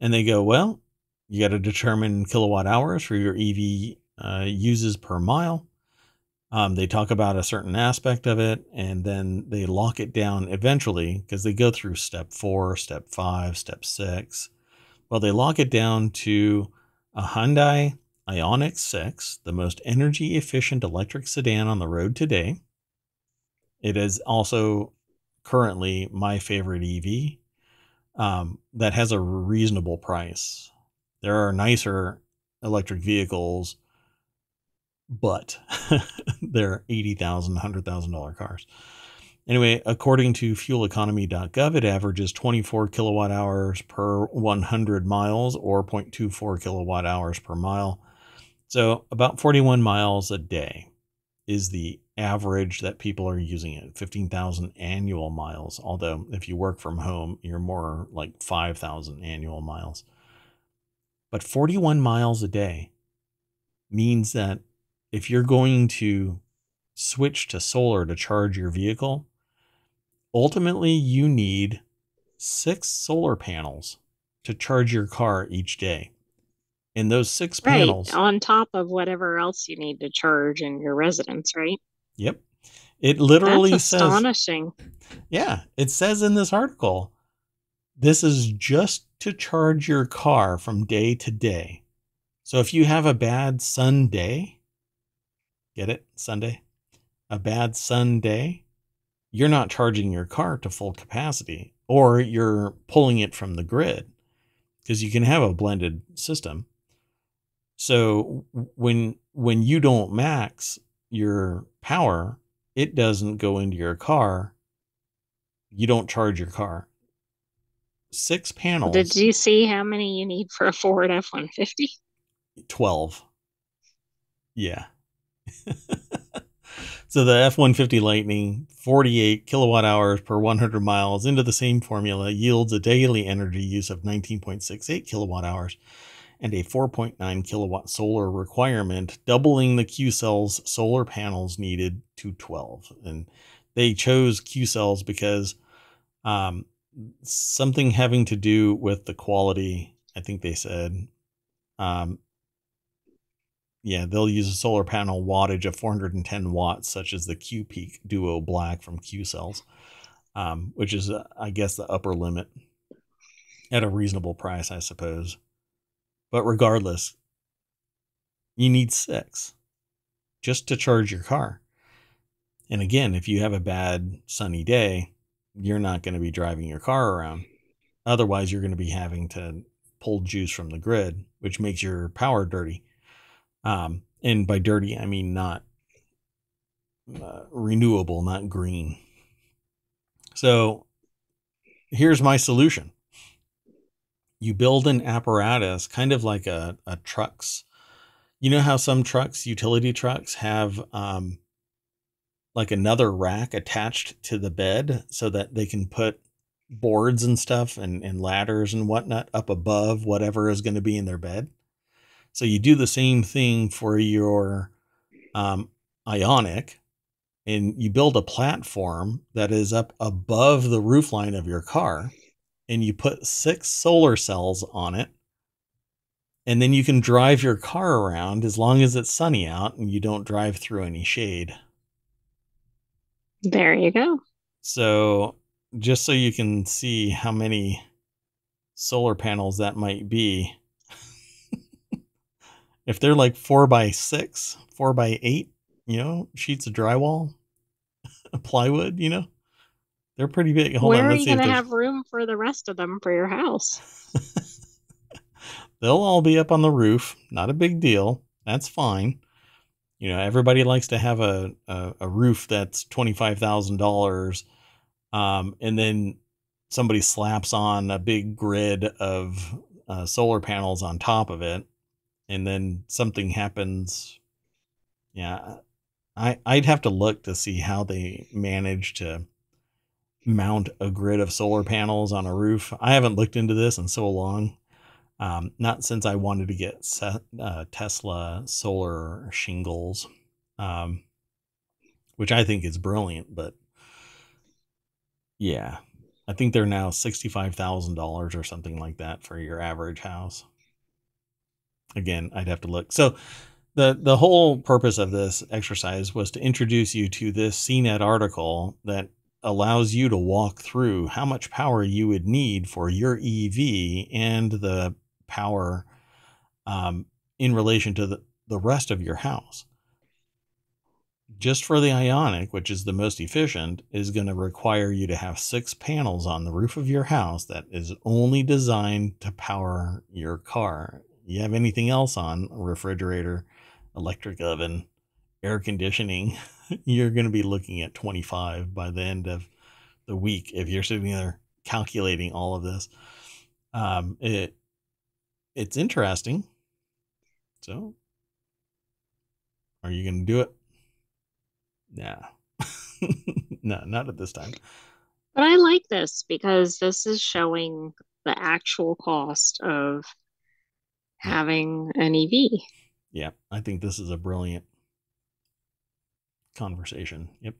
And they go, well, you got to determine kilowatt hours for your EV uh, uses per mile. Um, they talk about a certain aspect of it and then they lock it down eventually because they go through step four, step five, step six. Well, they lock it down to a Hyundai Ioniq 6, the most energy efficient electric sedan on the road today. It is also currently my favorite EV um, that has a reasonable price. There are nicer electric vehicles, but they're $80,000, $100,000 cars. Anyway, according to fueleconomy.gov, it averages 24 kilowatt hours per 100 miles or 0.24 kilowatt hours per mile. So, about 41 miles a day is the average that people are using it 15,000 annual miles. Although, if you work from home, you're more like 5,000 annual miles. But 41 miles a day means that if you're going to switch to solar to charge your vehicle, ultimately you need six solar panels to charge your car each day. And those six Right. panels, On top of whatever else you need to charge in your residence, right? yep. It literally That's says astonishing. Yeah, it says in this article, this is just to charge your car from day to day. So if you have a bad Sunday, get it? Sunday? A bad Sunday, you're not charging your car to full capacity or you're pulling it from the grid because you can have a blended system. So when when you don't max your power, it doesn't go into your car you don't charge your car. Six panels, Did you see how many you need for a Ford F 150? 12. Yeah. so the F 150 Lightning, 48 kilowatt hours per 100 miles into the same formula, yields a daily energy use of 19.68 kilowatt hours and a 4.9 kilowatt solar requirement, doubling the Q cells solar panels needed to 12. And they chose Q cells because um, something having to do with the quality, I think they said. Um, yeah, they'll use a solar panel wattage of 410 watts, such as the Q Peak Duo Black from Q Cells, um, which is, uh, I guess, the upper limit at a reasonable price, I suppose. But regardless, you need six just to charge your car. And again, if you have a bad sunny day, you're not going to be driving your car around. Otherwise, you're going to be having to pull juice from the grid, which makes your power dirty. Um, and by dirty, I mean not uh, renewable, not green. So here's my solution. You build an apparatus kind of like a, a truck's. You know how some trucks utility trucks have um, like another rack attached to the bed so that they can put boards and stuff and, and ladders and whatnot up above whatever is going to be in their bed so you do the same thing for your um, Ioniq and you build a platform that is up above the roofline of your car and you put six solar cells on it and then you can drive your car around as long as it's sunny out and you don't drive through any shade There you go. so just so you can see how many solar panels that might be if they're like four by six four by eight you know sheets of drywall plywood you know they're pretty big hold Where on are you going to have room for the rest of them for your house? They'll all be up on the roof. Not a big deal. That's fine. You know, everybody likes to have a a, a roof that's twenty five thousand dollars, um, and then somebody slaps on a big grid of uh, solar panels on top of it, and then something happens. Yeah, I I'd have to look to see how they manage to mount a grid of solar panels on a roof. I haven't looked into this in so long. Um, not since I wanted to get se- uh, Tesla solar shingles, um, which I think is brilliant. But yeah, I think they're now sixty-five thousand dollars or something like that for your average house. Again, I'd have to look. So the the whole purpose of this exercise was to introduce you to this CNET article that allows you to walk through how much power you would need for your EV and the power um, in relation to the, the rest of your house. Just for the Ioniq, which is the most efficient, is going to require you to have six panels on the roof of your house that is only designed to power your car. You have anything else on, refrigerator, electric oven, air conditioning, you're going to be looking at 25 by the end of the week if you're sitting there calculating all of this. Um, it it's interesting. So, are you going to do it? Nah, no, not at this time. But I like this because this is showing the actual cost of having an EV. Yeah, I think this is a brilliant conversation. Yep.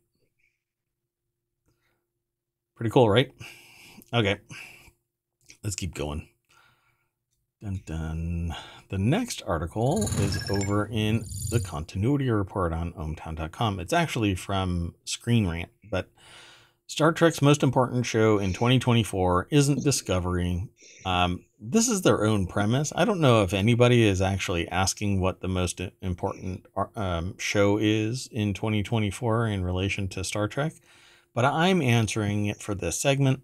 Pretty cool, right? Okay. Let's keep going. Dun, dun. The next article is over in the continuity report on ohmtown.com. It's actually from Screen Rant, but Star Trek's most important show in 2024 isn't Discovery. Um, this is their own premise. I don't know if anybody is actually asking what the most important um, show is in 2024 in relation to Star Trek, but I'm answering it for this segment.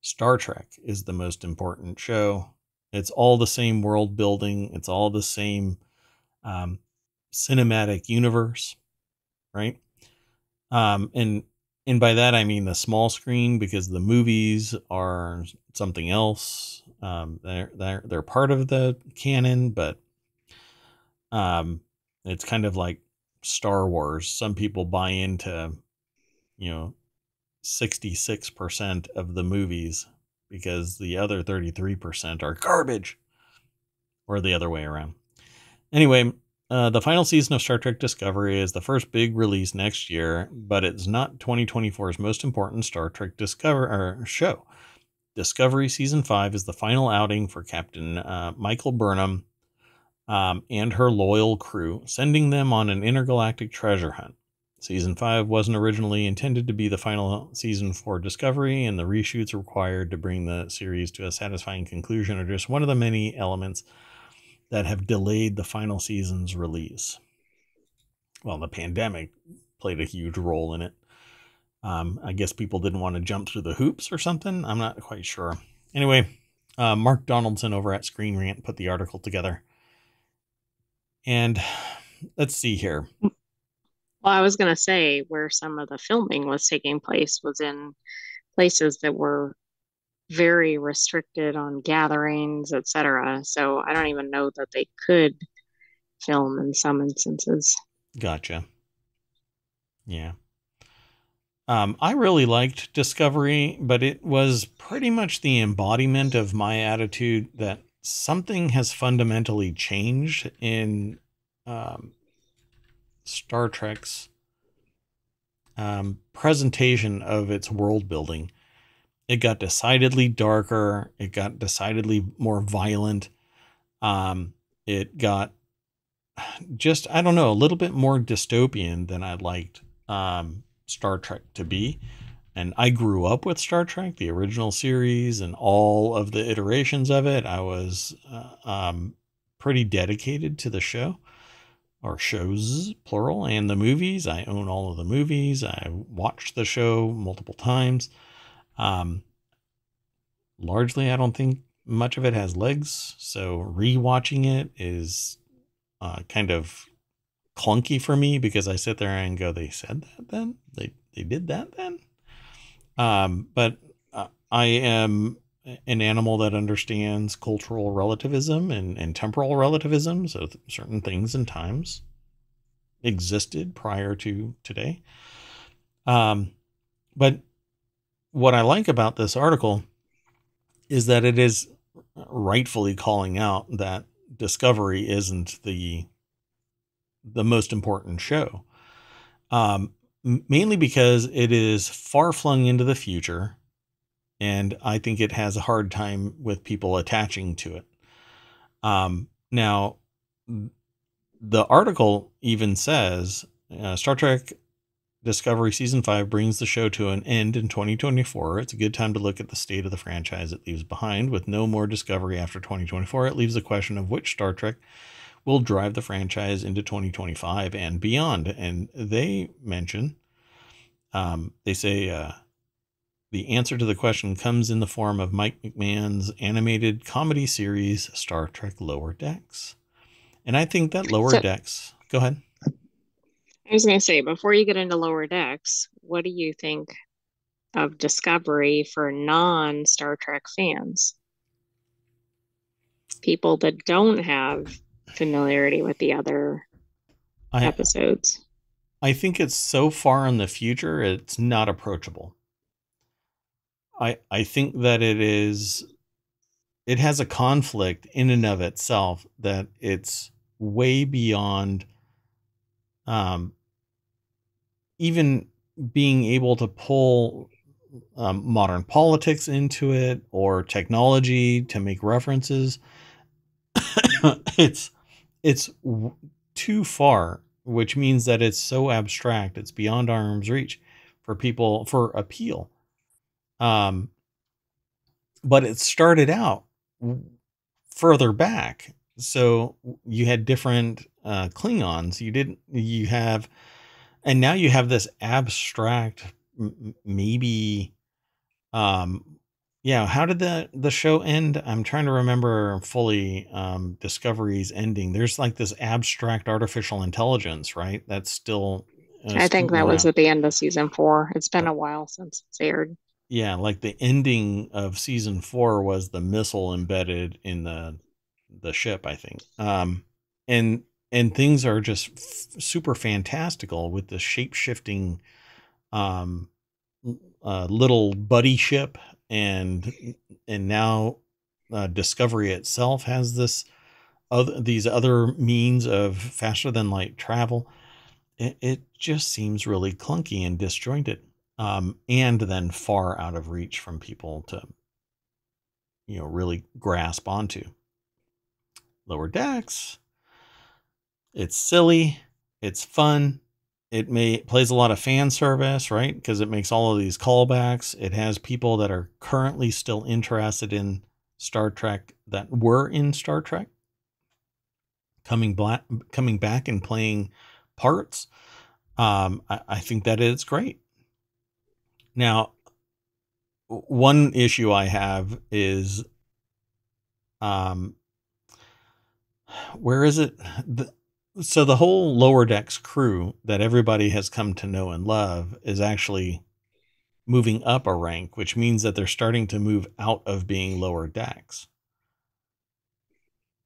Star Trek is the most important show. It's all the same world building, it's all the same um, cinematic universe, right? Um, and and by that I mean the small screen because the movies are something else. Um, they're they're they're part of the canon, but um, it's kind of like Star Wars. Some people buy into, you know, sixty six percent of the movies because the other thirty three percent are garbage, or the other way around. Anyway, uh, the final season of Star Trek Discovery is the first big release next year, but it's not 2024's most important Star Trek Discover show. Discovery Season 5 is the final outing for Captain uh, Michael Burnham um, and her loyal crew, sending them on an intergalactic treasure hunt. Season 5 wasn't originally intended to be the final season for Discovery, and the reshoots required to bring the series to a satisfying conclusion are just one of the many elements that have delayed the final season's release. Well, the pandemic played a huge role in it. Um, I guess people didn't want to jump through the hoops or something. I'm not quite sure. Anyway, uh, Mark Donaldson over at Screen Rant put the article together. And let's see here. Well, I was going to say where some of the filming was taking place was in places that were very restricted on gatherings, etc. So I don't even know that they could film in some instances. Gotcha. Yeah. Um, I really liked Discovery, but it was pretty much the embodiment of my attitude that something has fundamentally changed in um, Star Trek's um, presentation of its world building it got decidedly darker. It got decidedly more violent. Um, it got just, I don't know, a little bit more dystopian than I liked um, Star Trek to be. And I grew up with Star Trek, the original series, and all of the iterations of it. I was uh, um, pretty dedicated to the show, or shows, plural, and the movies. I own all of the movies. I watched the show multiple times. Um, largely, I don't think much of it has legs, so rewatching it is uh, kind of clunky for me because I sit there and go, "They said that then? They they did that then?" Um, but uh, I am an animal that understands cultural relativism and, and temporal relativism, so th- certain things and times existed prior to today. Um, but what I like about this article is that it is rightfully calling out that Discovery isn't the the most important show. Um, mainly because it is far flung into the future, and I think it has a hard time with people attaching to it. Um, now, the article even says uh, Star Trek Discovery Season 5 brings the show to an end in 2024. It's a good time to look at the state of the franchise it leaves behind. With no more Discovery after 2024, it leaves the question of which Star Trek will drive the franchise into 2025 and beyond. And they mention, um, they say, uh, the answer to the question comes in the form of Mike McMahan's animated comedy series, Star Trek Lower Decks. And I think that Lower so, Decks, go ahead. I was going to say, before you get into Lower Decks, what do you think of Discovery for non Star Trek fans? People that don't have familiarity with the other I, episodes. I think it's so far in the future, it's not approachable. I I think that it is it has a conflict in and of itself that it's way beyond um even being able to pull um, modern politics into it or technology to make references it's it's too far which means that it's so abstract it's beyond arm's reach for people for appeal um, but it started out further back. So you had different uh, Klingons. You didn't, you have, and now you have this abstract, maybe, um, yeah. How did the the show end? I'm trying to remember fully. Um, Discovery's ending. There's like this abstract artificial intelligence, right? That's still. Uh, I think that around. was at the end of season four. It's been a while since it's aired yeah, like the ending of season four was the missile embedded in the the ship, I think. Um, and and things are just f- super fantastical with the shape shifting, um, uh, little buddy ship, and and now uh, Discovery itself has this other these other means of faster than light travel. It, it just seems really clunky and disjointed um, and then far out of reach from people to, you know, really grasp onto. Lower Decks, it's silly, it's fun, it may it plays a lot of fan service, right? Because it makes all of these callbacks. It has people that are currently still interested in Star Trek that were in Star Trek coming black, coming back and playing parts. Um, I, I think that is great. Now, one issue I have is um where is it the, so the whole lower decks crew that everybody has come to know and love is actually moving up a rank which means that they're starting to move out of being lower decks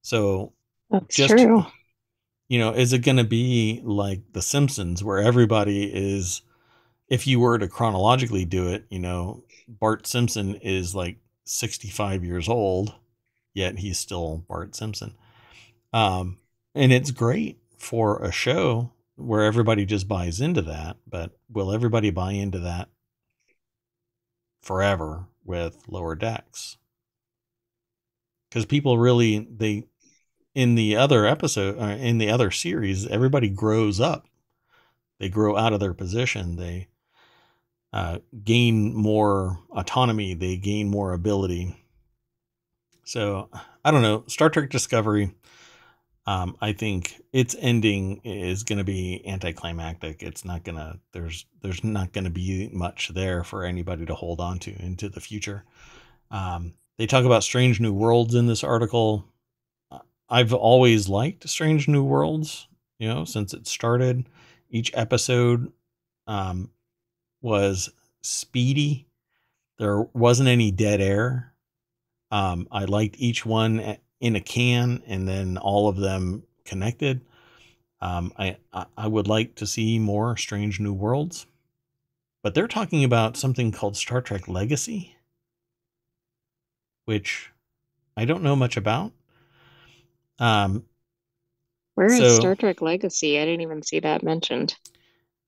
so That's just true. you know is it going to be like the simpsons where everybody is if you were to chronologically do it, you know, Bart Simpson is like 65 years old, yet he's still Bart Simpson. Um, and it's great for a show where everybody just buys into that, but will everybody buy into that forever with lower decks? Because people really, they, in the other episode, uh, in the other series, everybody grows up. They grow out of their position. They, uh, gain more autonomy, they gain more ability. So I don't know. Star Trek Discovery, um, I think its ending is going to be anticlimactic. It's not going to there's there's not going to be much there for anybody to hold on to into the future. Um, they talk about Strange New Worlds in this article. I've always liked Strange New Worlds, you know, since it started. Each episode um, was speedy. There wasn't any dead air. Um, I liked each one in a can and then all of them connected. Um, I, I would like to see more Strange New Worlds, but they're talking about something called Star Trek Legacy, which I don't know much about. Um, Where so, is Star Trek Legacy? I didn't even see that mentioned.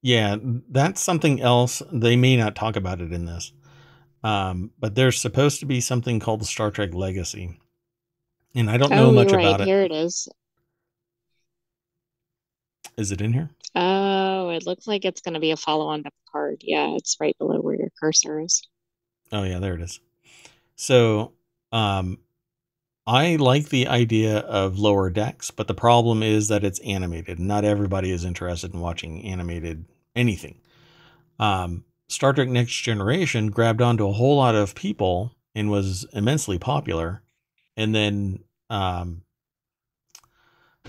Yeah, that's something else. They may not talk about it in this. Um, but there's supposed to be something called Star Trek Legacy. And I don't know oh, much right. about it. Here it is. Is it in here? Oh, it looks like it's going to be a follow on to Picard. Yeah, it's right below where your cursor is. Oh yeah, there it is. So, um, I like the idea of lower decks, but the problem is that it's animated. Not everybody is interested in watching animated anything. Um, Star Trek Next Generation grabbed onto a whole lot of people and was immensely popular. And then um,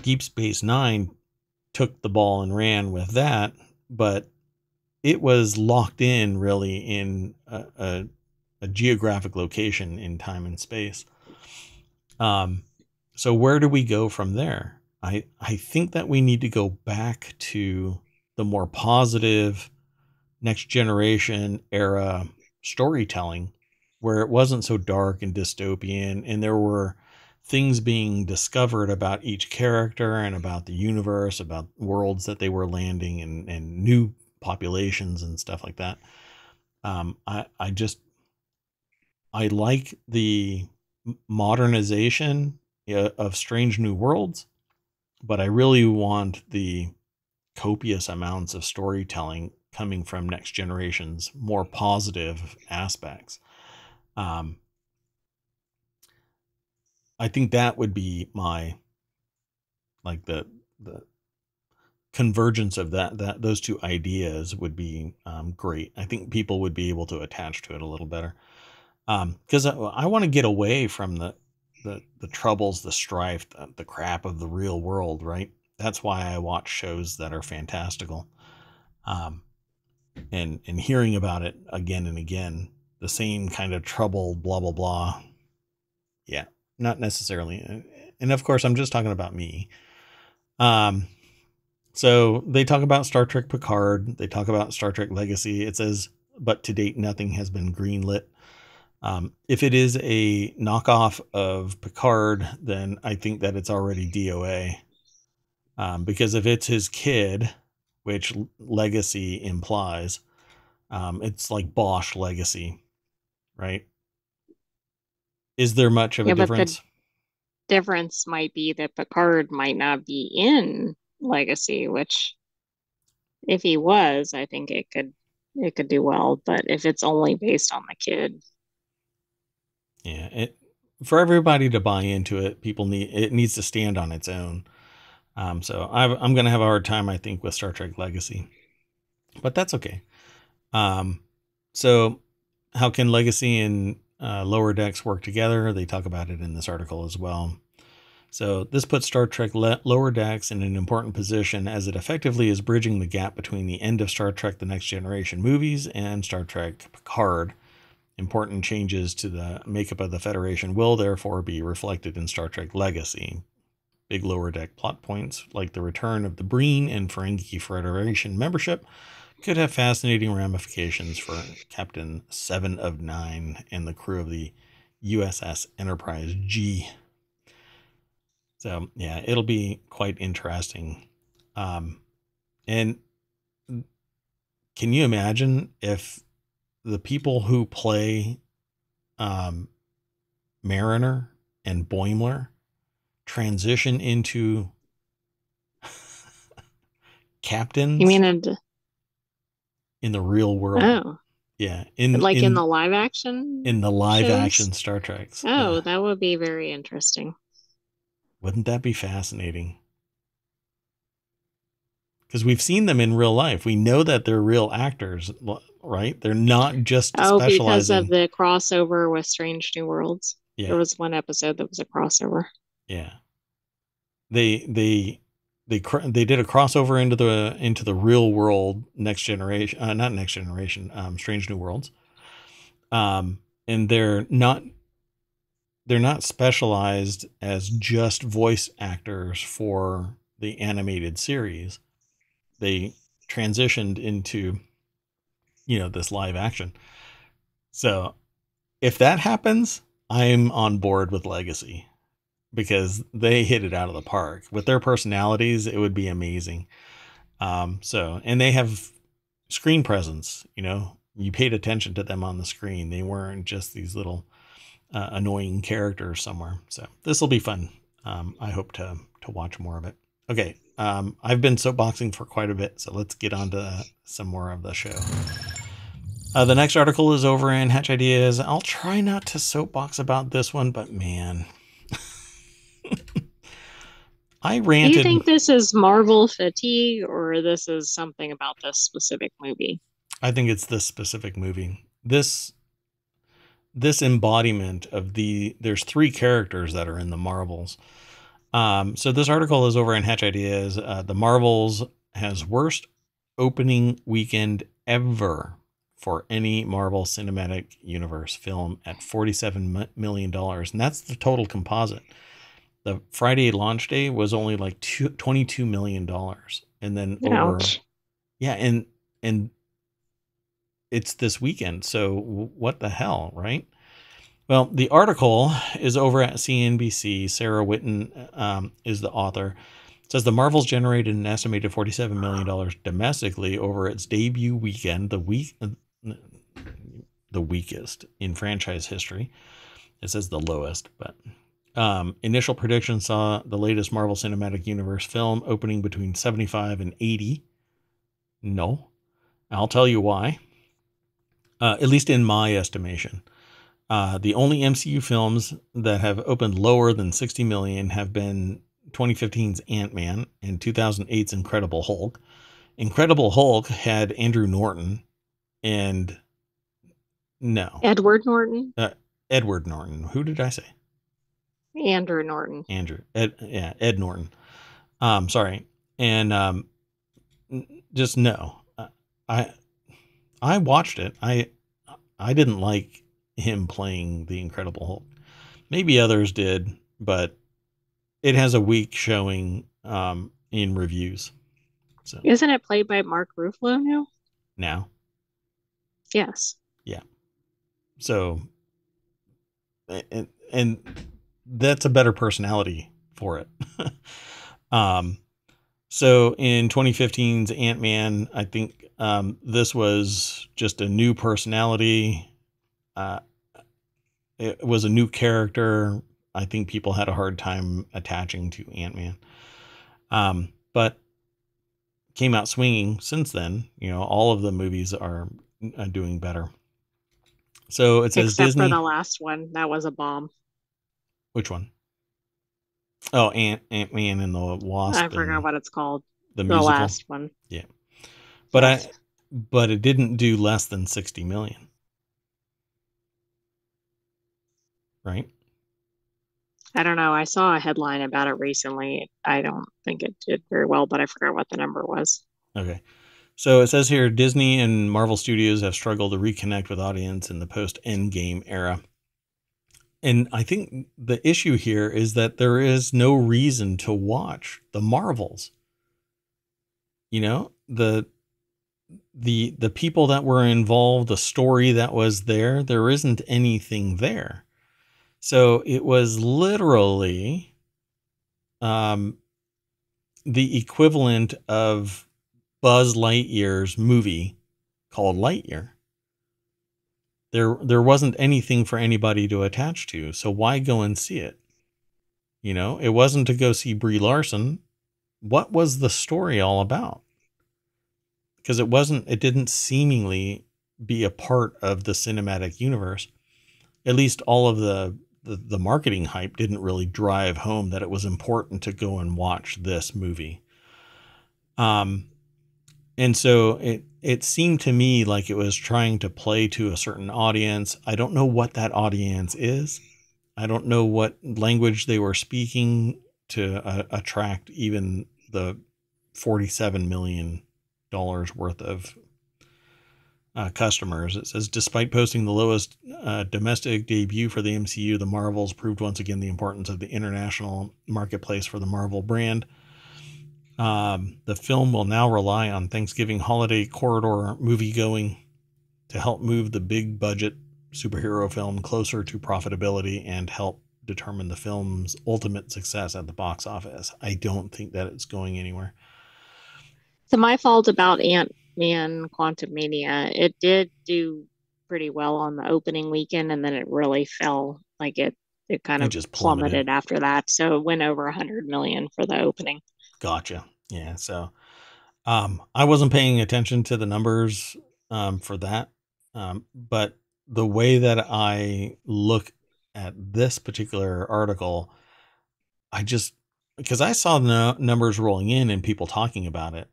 Deep Space Nine took the ball and ran with that, but it was locked in really in a, a, a geographic location in time and space. Um, so where do we go from there? I I think that we need to go back to the more positive next generation era storytelling where it wasn't so dark and dystopian and there were things being discovered about each character and about the universe, about worlds that they were landing and, and new populations and stuff like that. Um, I, I just, I like the modernization of Strange New Worlds, but I really want the copious amounts of storytelling coming from next generation's more positive aspects. Um, I think that would be my like the the convergence of that that those two ideas would be um, great. I think people would be able to attach to it a little better because um, I, I want to get away from the the the troubles, the strife, the, the crap of the real world. Right. That's why I watch shows that are fantastical. Um, and and hearing about it again and again, the same kind of trouble, blah blah blah. Yeah, not necessarily. And of course, I'm just talking about me. Um, so they talk about Star Trek Picard. They talk about Star Trek Legacy. It says, but to date, nothing has been greenlit. Um, if it is a knockoff of Picard, then I think that it's already DOA. Um, because if it's his kid, which Legacy implies, um, it's like Bosch Legacy, right? Is there much of yeah, a difference? the difference might be that Picard might not be in Legacy, which if he was, I think it could it could do well. But if it's only based on the kid, yeah, it for everybody to buy into it, people need it needs to stand on its own. Um, so i am going to have a hard time, I think, with Star Trek Legacy, but that's okay. Um, so how can Legacy and uh, lower decks work together. They talk about it in this article as well. So this puts Star Trek Le- Lower Decks in an important position as it effectively is bridging the gap between the end of Star Trek The Next Generation movies and Star Trek Picard. Important changes to the makeup of the Federation will therefore be reflected in Star Trek Legacy. Big lower deck plot points like the return of the Breen and Ferengi Federation membership could have fascinating ramifications for Captain Seven of Nine and the crew of the USS Enterprise G. So yeah, it'll be quite interesting. Um, and can you imagine if the people who play um, Mariner and Boimler transition into captains? You mean in the real world. Oh. Yeah, in like in, in the live action in the live shows? action Star Treks. Oh, yeah. that would be very interesting. Wouldn't that be fascinating? Because we've seen them in real life. We know that they're real actors, right? They're not just oh, because of the crossover with Strange New Worlds. Yeah. There was one episode that was a crossover. Yeah. They they they they did a crossover into the into the real world next generation uh, not next generation um, strange new worlds. Um, and they're not they're not specialized as just voice actors for the animated series. They transitioned into you know this live action. So if that happens i'm on board with legacy because they hit it out of the park with their personalities. It would be amazing. Um, so, and they have screen presence. You know, you paid attention to them on the screen. They weren't just these little uh, annoying characters somewhere. So this will be fun. Um, I hope to to watch more of it. Okay, um, I've been soapboxing for quite a bit, so let's get on to some more of the show. Uh, the next article is over in Hatch Ideas. I'll try not to soapbox about this one, but man. I ranted. Do you think this is Marvel fatigue or this is something about this specific movie? I think it's this specific movie. This this embodiment of the there's three characters that are in the Marvels. Um, so this article is over in Hatch Ideas. Uh, the Marvels has worst opening weekend ever for any Marvel Cinematic Universe film at $47 million. And that's the total composite. The Friday launch day was only like two, $22 million. And then over, yeah, and, and it's this weekend. So what the hell, right? Well, the article is over at CNBC. Sarah Whitten um, is the author. It says the Marvels generated an estimated $47 million domestically over its debut weekend, the week the weakest in franchise history. It says the lowest, but um, initial predictions saw the latest Marvel Cinematic Universe film opening between 75 and 80. No, I'll tell you why. Uh, at least in my estimation. Uh, the only MCU films that have opened lower than 60 million have been 2015's Ant Man and 2008's Incredible Hulk. Incredible Hulk had Andrew Norton and no Edward Norton, uh, Edward Norton. Who did I say? Andrew Norton. Andrew. Ed, yeah, Ed Norton. Um, sorry, and um, just no. I I watched it. I I didn't like him playing the Incredible Hulk. Maybe others did, but it has a weak showing um, in reviews. So Isn't it played by Mark Ruffalo now? now, Yes. Yeah. So and and that's a better personality for it. um, so in 2015's Ant Man, I think um, this was just a new personality. Uh, it was a new character. I think people had a hard time attaching to Ant Man. Um, but came out swinging since then. You know, all of the movies are uh, doing better. So it says Except Disney. for the last one. That was a bomb. Which one? Oh, Ant Ant Man and the Wasp. I forgot what it's called. the The, last one. Yeah, but Yes. I, but it didn't do less than sixty million. Right. I don't know. I saw a headline about it recently. I don't think it did very well, but I forgot what the number was. Okay. So it says here Disney and Marvel Studios have struggled to reconnect with audience in the post Endgame era. And I think the issue here is that there is no reason to watch the Marvels. You know, the the the people that were involved, the story that was there, there isn't anything there. So it was literally um the equivalent of Buzz Lightyear's movie called Lightyear. There there wasn't anything for anybody to attach to, so why go and see it? You know, it wasn't to go see Brie Larson. What was the story all about? Because it wasn't it didn't seemingly be a part of the cinematic universe. At least all of the the, the marketing hype didn't really drive home that it was important to go and watch this movie. Um and so it it seemed to me like it was trying to play to a certain audience. I don't know what that audience is. I don't know what language they were speaking to uh, attract even the 47 million dollars worth of uh, customers. It says, despite posting the lowest uh, domestic debut for the MCU, the Marvels proved once again the importance of the international marketplace for the Marvel brand. Um, the film will now rely on Thanksgiving holiday corridor movie going to help move the big budget superhero film closer to profitability and help determine the film's ultimate success at the box office. I don't think that it's going anywhere. So my fault about Ant Man Quantumania. It did do pretty well on the opening weekend, and then it really fell. Like it, it kind It of just plummeted. plummeted after that. So it went over a hundred million for the opening. Gotcha. Yeah, so um, I wasn't paying attention to the numbers um, for that, um, but the way that I look at this particular article, I just because I saw the numbers rolling in and people talking about it,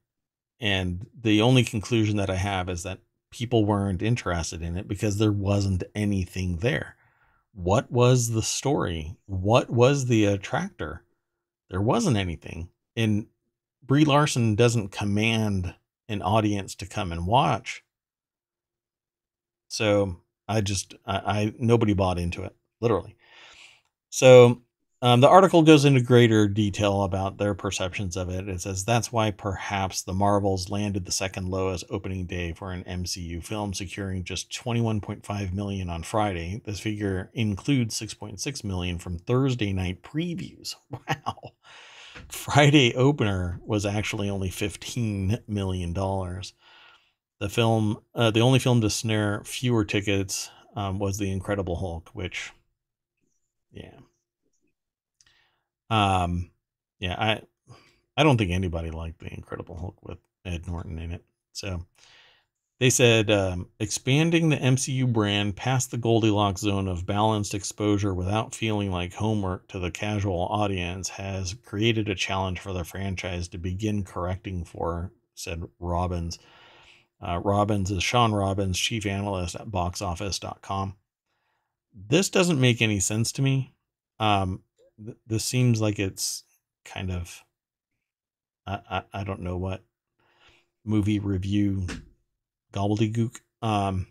and the only conclusion that I have is that people weren't interested in it because there wasn't anything there. What was the story? What was the attractor? There wasn't anything. And Brie Larson doesn't command an audience to come and watch. So I just I, I nobody bought into it, literally. So um, the article goes into greater detail about their perceptions of it. It says that's why perhaps the Marvels landed the second lowest opening day for an MCU film, securing just 21.5 million on Friday. This figure includes 6.6 million from Thursday night previews. Wow. Friday opener was actually only 15 million dollars. The film, uh, the only film to snare fewer tickets um, was The Incredible Hulk, which, yeah, um, yeah, I I don't think anybody liked the Incredible Hulk with Ed Norton in it. So they said um, expanding the MCU brand past the Goldilocks zone of balanced exposure without feeling like homework to the casual audience has created a challenge for the franchise to begin correcting for, said Robbins. Uh, Robbins is Shawn Robbins, chief analyst at boxoffice.com. This doesn't make any sense to me. Um, th- this seems like it's kind of I, I, I don't know what movie review gobbledygook um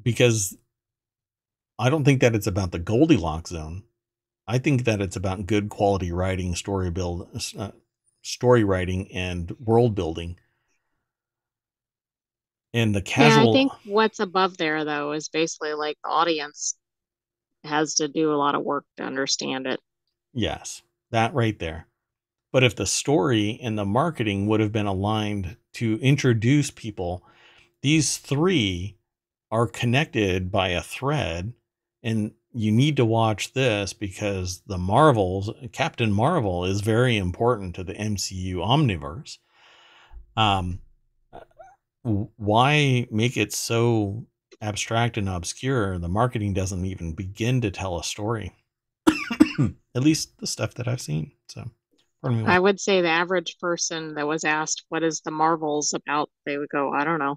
because I don't think that it's about the Goldilocks zone. I think that it's about good quality writing, story build, uh, story writing, and world building. And the casual. Yeah, I think what's above there though is basically like the audience has to do a lot of work to understand it. Yes, that right there. But if the story and the marketing would have been aligned to introduce people, these three are connected by a thread. And you need to watch this because the Marvels, Captain Marvel, is very important to the MCU omniverse. Um, why make it so abstract and obscure, the marketing doesn't even begin to tell a story. At least the stuff that I've seen. So, me. I would say the average person that was asked, "What is the Marvels about?" They would go, "I don't know."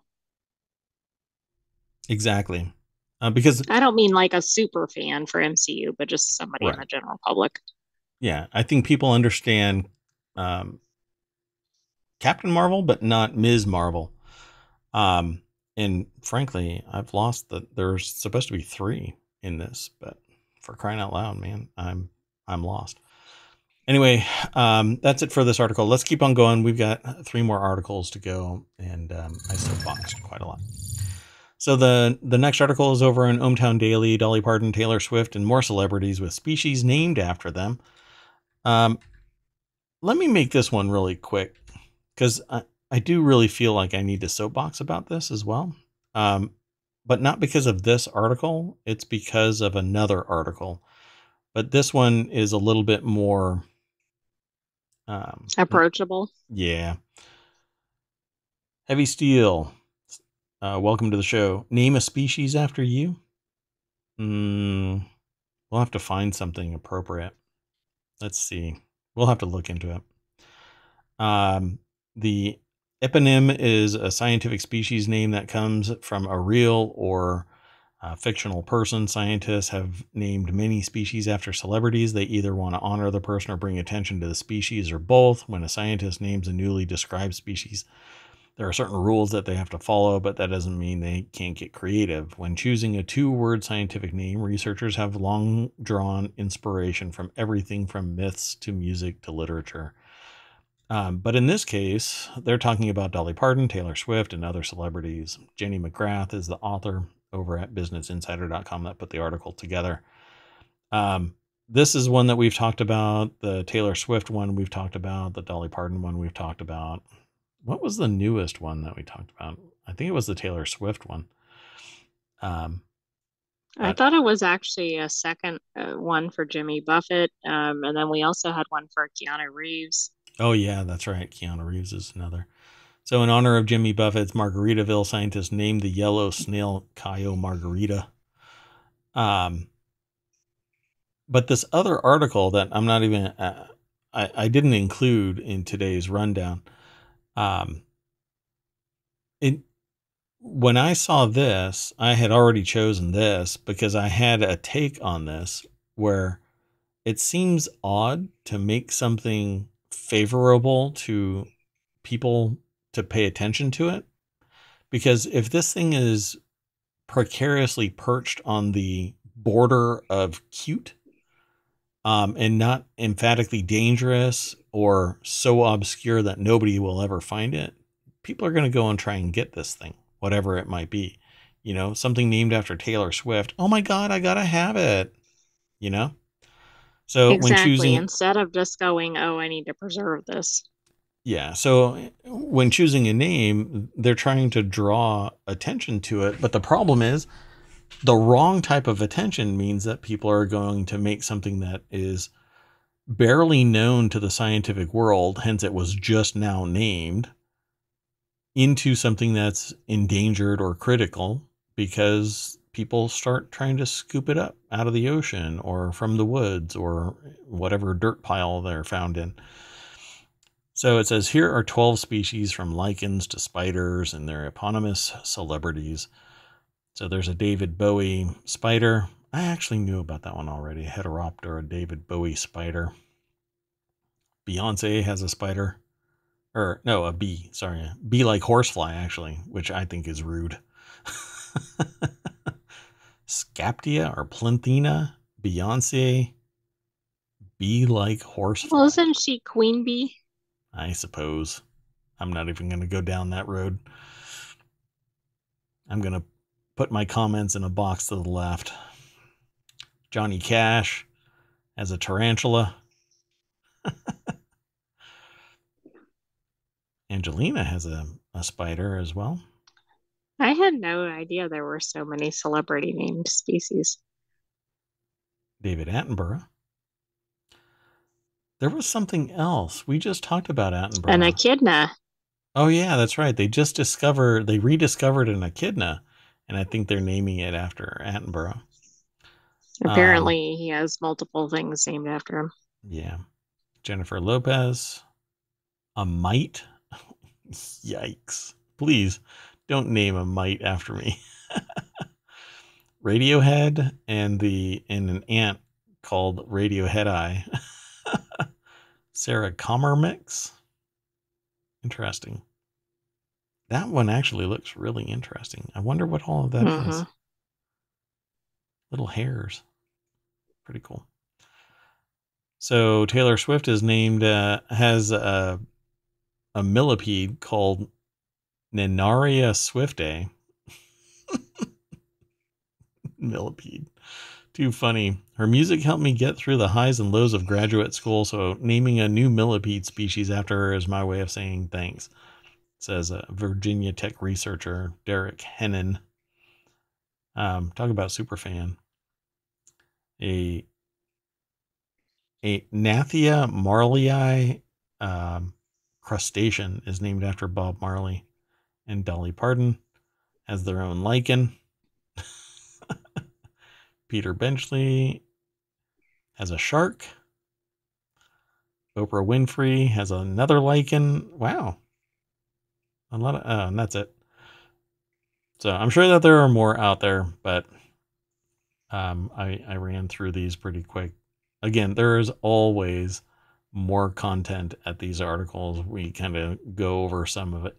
Exactly, uh, because I don't mean like a super fan for MCU, but just somebody right. in the general public. Yeah, I think people understand um, Captain Marvel, but not Ms. Marvel. Um, and frankly, I've lost that there's supposed to be three in this, but for crying out loud, man, I'm I'm lost. Anyway, um, that's it for this article. Let's keep on going. We've got three more articles to go, and um, I boxed quite a lot. So the the next article is over in ohmTown Daily. Dolly Parton, Taylor Swift, and more celebrities with species named after them. Um, let me make this one really quick because I do really feel like I need to soapbox about this as well. Um, but not because of this article, it's because of another article. But this one is a little bit more um, approachable. Yeah. Heavy Steel, uh, welcome to the show. Name a species after you? Mm, we'll have to find something appropriate. Let's see. We'll have to look into it. Um, the Eponym is a scientific species name that comes from a real or uh, fictional person. Scientists have named many species after celebrities. They either want to honor the person or bring attention to the species or both. When a scientist names a newly described species, there are certain rules that they have to follow, but that doesn't mean they can't get creative. When choosing a two word scientific name, researchers have long drawn inspiration from everything from myths to music to literature. Um, but in this case, they're talking about Dolly Parton, Taylor Swift, and other celebrities. Jenny McGrath is the author over at businessinsider.com that put the article together. Um, this is one that we've talked about. The Taylor Swift one we've talked about. The Dolly Parton one we've talked about. What was the newest one that we talked about? I think it was the Taylor Swift one. Um, I thought it was actually a second uh, one for Jimmy Buffett. Um, and then we also had one for Keanu Reeves. Oh yeah, that's right. Keanu Reeves is another. So in honor of Jimmy Buffett's Margaritaville, scientists named the yellow snail Cayo Margarita. Um, but this other article that I'm not even uh, I, I didn't include in today's rundown. Um, it when I saw this, I had already chosen this because I had a take on this where it seems odd to make something favorable to people to pay attention to it. Because if this thing is precariously perched on the border of cute um, and not emphatically dangerous or so obscure that nobody will ever find it, people are going to go and try and get this thing, whatever it might be. You know, something named after Taylor Swift. Oh my God, I got to have it. You know? So exactly. when choosing Instead of just going, oh, I need to preserve this. Yeah. So when choosing a name, they're trying to draw attention to it. But the problem is the wrong type of attention means that people are going to make something that is barely known to the scientific world, hence it was just now named, into something that's endangered or critical because people start trying to scoop it up out of the ocean or from the woods or whatever dirt pile they're found in. So it says here are 12 species from lichens to spiders and their eponymous celebrities. So there's a David Bowie spider. I actually knew about that one already. Heteropoda, David Bowie spider. Beyonce has a spider. Or, no, a bee. Sorry. A bee like horsefly, actually, which I think is rude. Scaptia or Plinthina. Beyonce. Bee like horsefly. Well, isn't she queen bee? I suppose. I'm not even going to go down that road. I'm going to put my comments in a box to the left. Johnny Cash as a tarantula. Angelina has a, a spider as well. I had no idea there were so many celebrity named species. David Attenborough. There was something else. We just talked about Attenborough. An echidna. Oh yeah, that's right. They just discovered they rediscovered an echidna, and I think they're naming it after Attenborough. Apparently, um, he has multiple things named after him. Yeah, Jennifer Lopez, a mite. Yikes! Please don't name a mite after me. Radiohead and the and an ant called Radiohead Eye. Sericomyrmex. Interesting. That one actually looks really interesting. I wonder what all of that mm-hmm. is. Little hairs. Pretty cool. So Taylor Swift is named uh, has a a millipede called Nannaria swiftae. millipede. Too funny. Her music helped me get through the highs and lows of graduate school, so naming a new millipede species after her is my way of saying thanks, says a Virginia Tech researcher Derek Hennen. Um, talk about superfan. A a Gnathia marleyi um, crustacean is named after Bob Marley, and Dolly Parton has their own lichen. Peter Benchley has a shark. Oprah Winfrey has another lichen. Wow. A lot of, oh, and that's it. So I'm sure that there are more out there, but um, I, I ran through these pretty quick. Again, there is always more content at these articles. We kind of go over some of it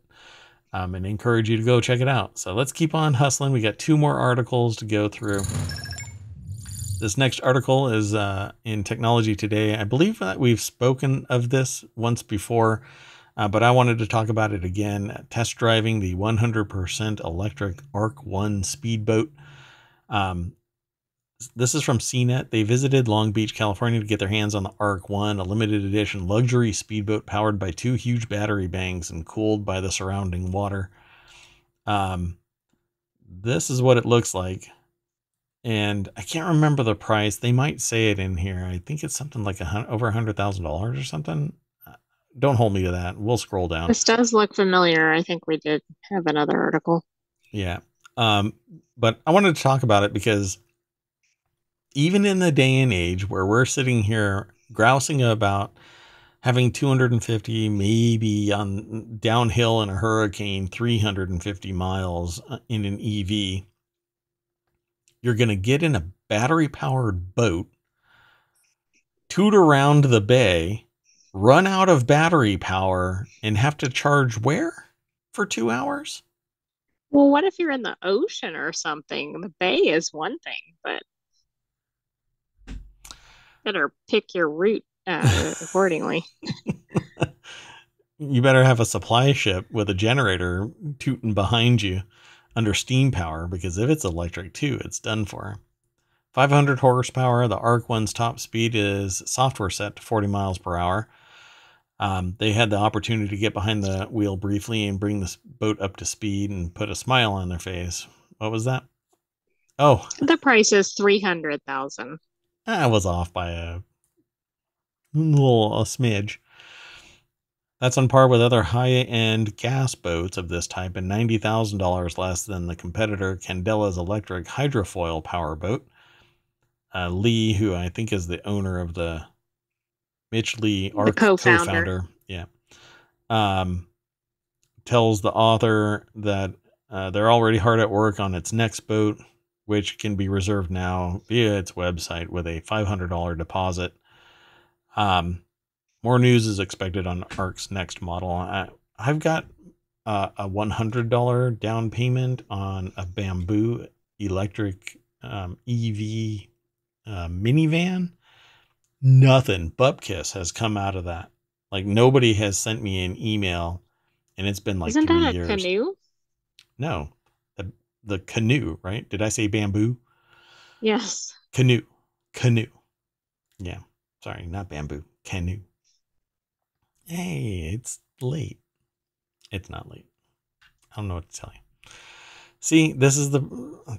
um, and encourage you to go check it out. So let's keep on hustling. We got two more articles to go through. This next article is uh, in Technology Today. I believe that we've spoken of this once before, uh, but I wanted to talk about it again. Test driving the 100% electric Arc 1 speedboat. Um, this is from CNET. They visited Long Beach, California to get their hands on the Arc 1, a limited edition luxury speedboat powered by two huge battery banks and cooled by the surrounding water. Um, this is what it looks like and I can't remember the price. They might say it in here. I think it's something like a hundred, over a hundred thousand dollars or something. Uh, don't hold me to that. We'll scroll down. This does look familiar. I think we did have another article. Yeah. Um, but I wanted to talk about it because even in the day and age where we're sitting here grousing about having 250 maybe on downhill in a hurricane 350 miles uh, in an EV you're going to get in a battery powered boat toot around the bay run out of battery power and have to charge where for 2 hours Well, what if you're in the ocean or something? The bay is one thing, but better pick your route uh, accordingly. you better have a supply ship with a generator tooting behind you under steam power because if it's electric too, it's done for. 500 horsepower. The Arc One's top speed is software set to 40 miles per hour. Um, they had the opportunity to get behind the wheel briefly and bring this boat up to speed and put a smile on their face. What was that? Oh, The price is 300,000. I was off by a little a smidge. That's on par with other high-end gas boats of this type and ninety thousand dollars less than the competitor Candela's electric hydrofoil power boat. Uh, Lee, who I think is the owner of the Mitch Lee, our co-founder. co-founder, yeah, um, tells the author that uh, they're already hard at work on its next boat, which can be reserved now via its website with a $500 deposit. Um, more news is expected on ARC's next model. I, I've got uh, a $100 down payment on a Bamboo electric um, EV uh, minivan. Nothing Bupkiss has come out of that. Like nobody has sent me an email, and it's been like Isn't three that a years. canoe? No, the the canoe, right? Did I say bamboo? Yes. Canoe, canoe. Yeah, sorry, not bamboo. Canoe. Hey, it's late. It's not late. I don't know what to tell you. See, this is the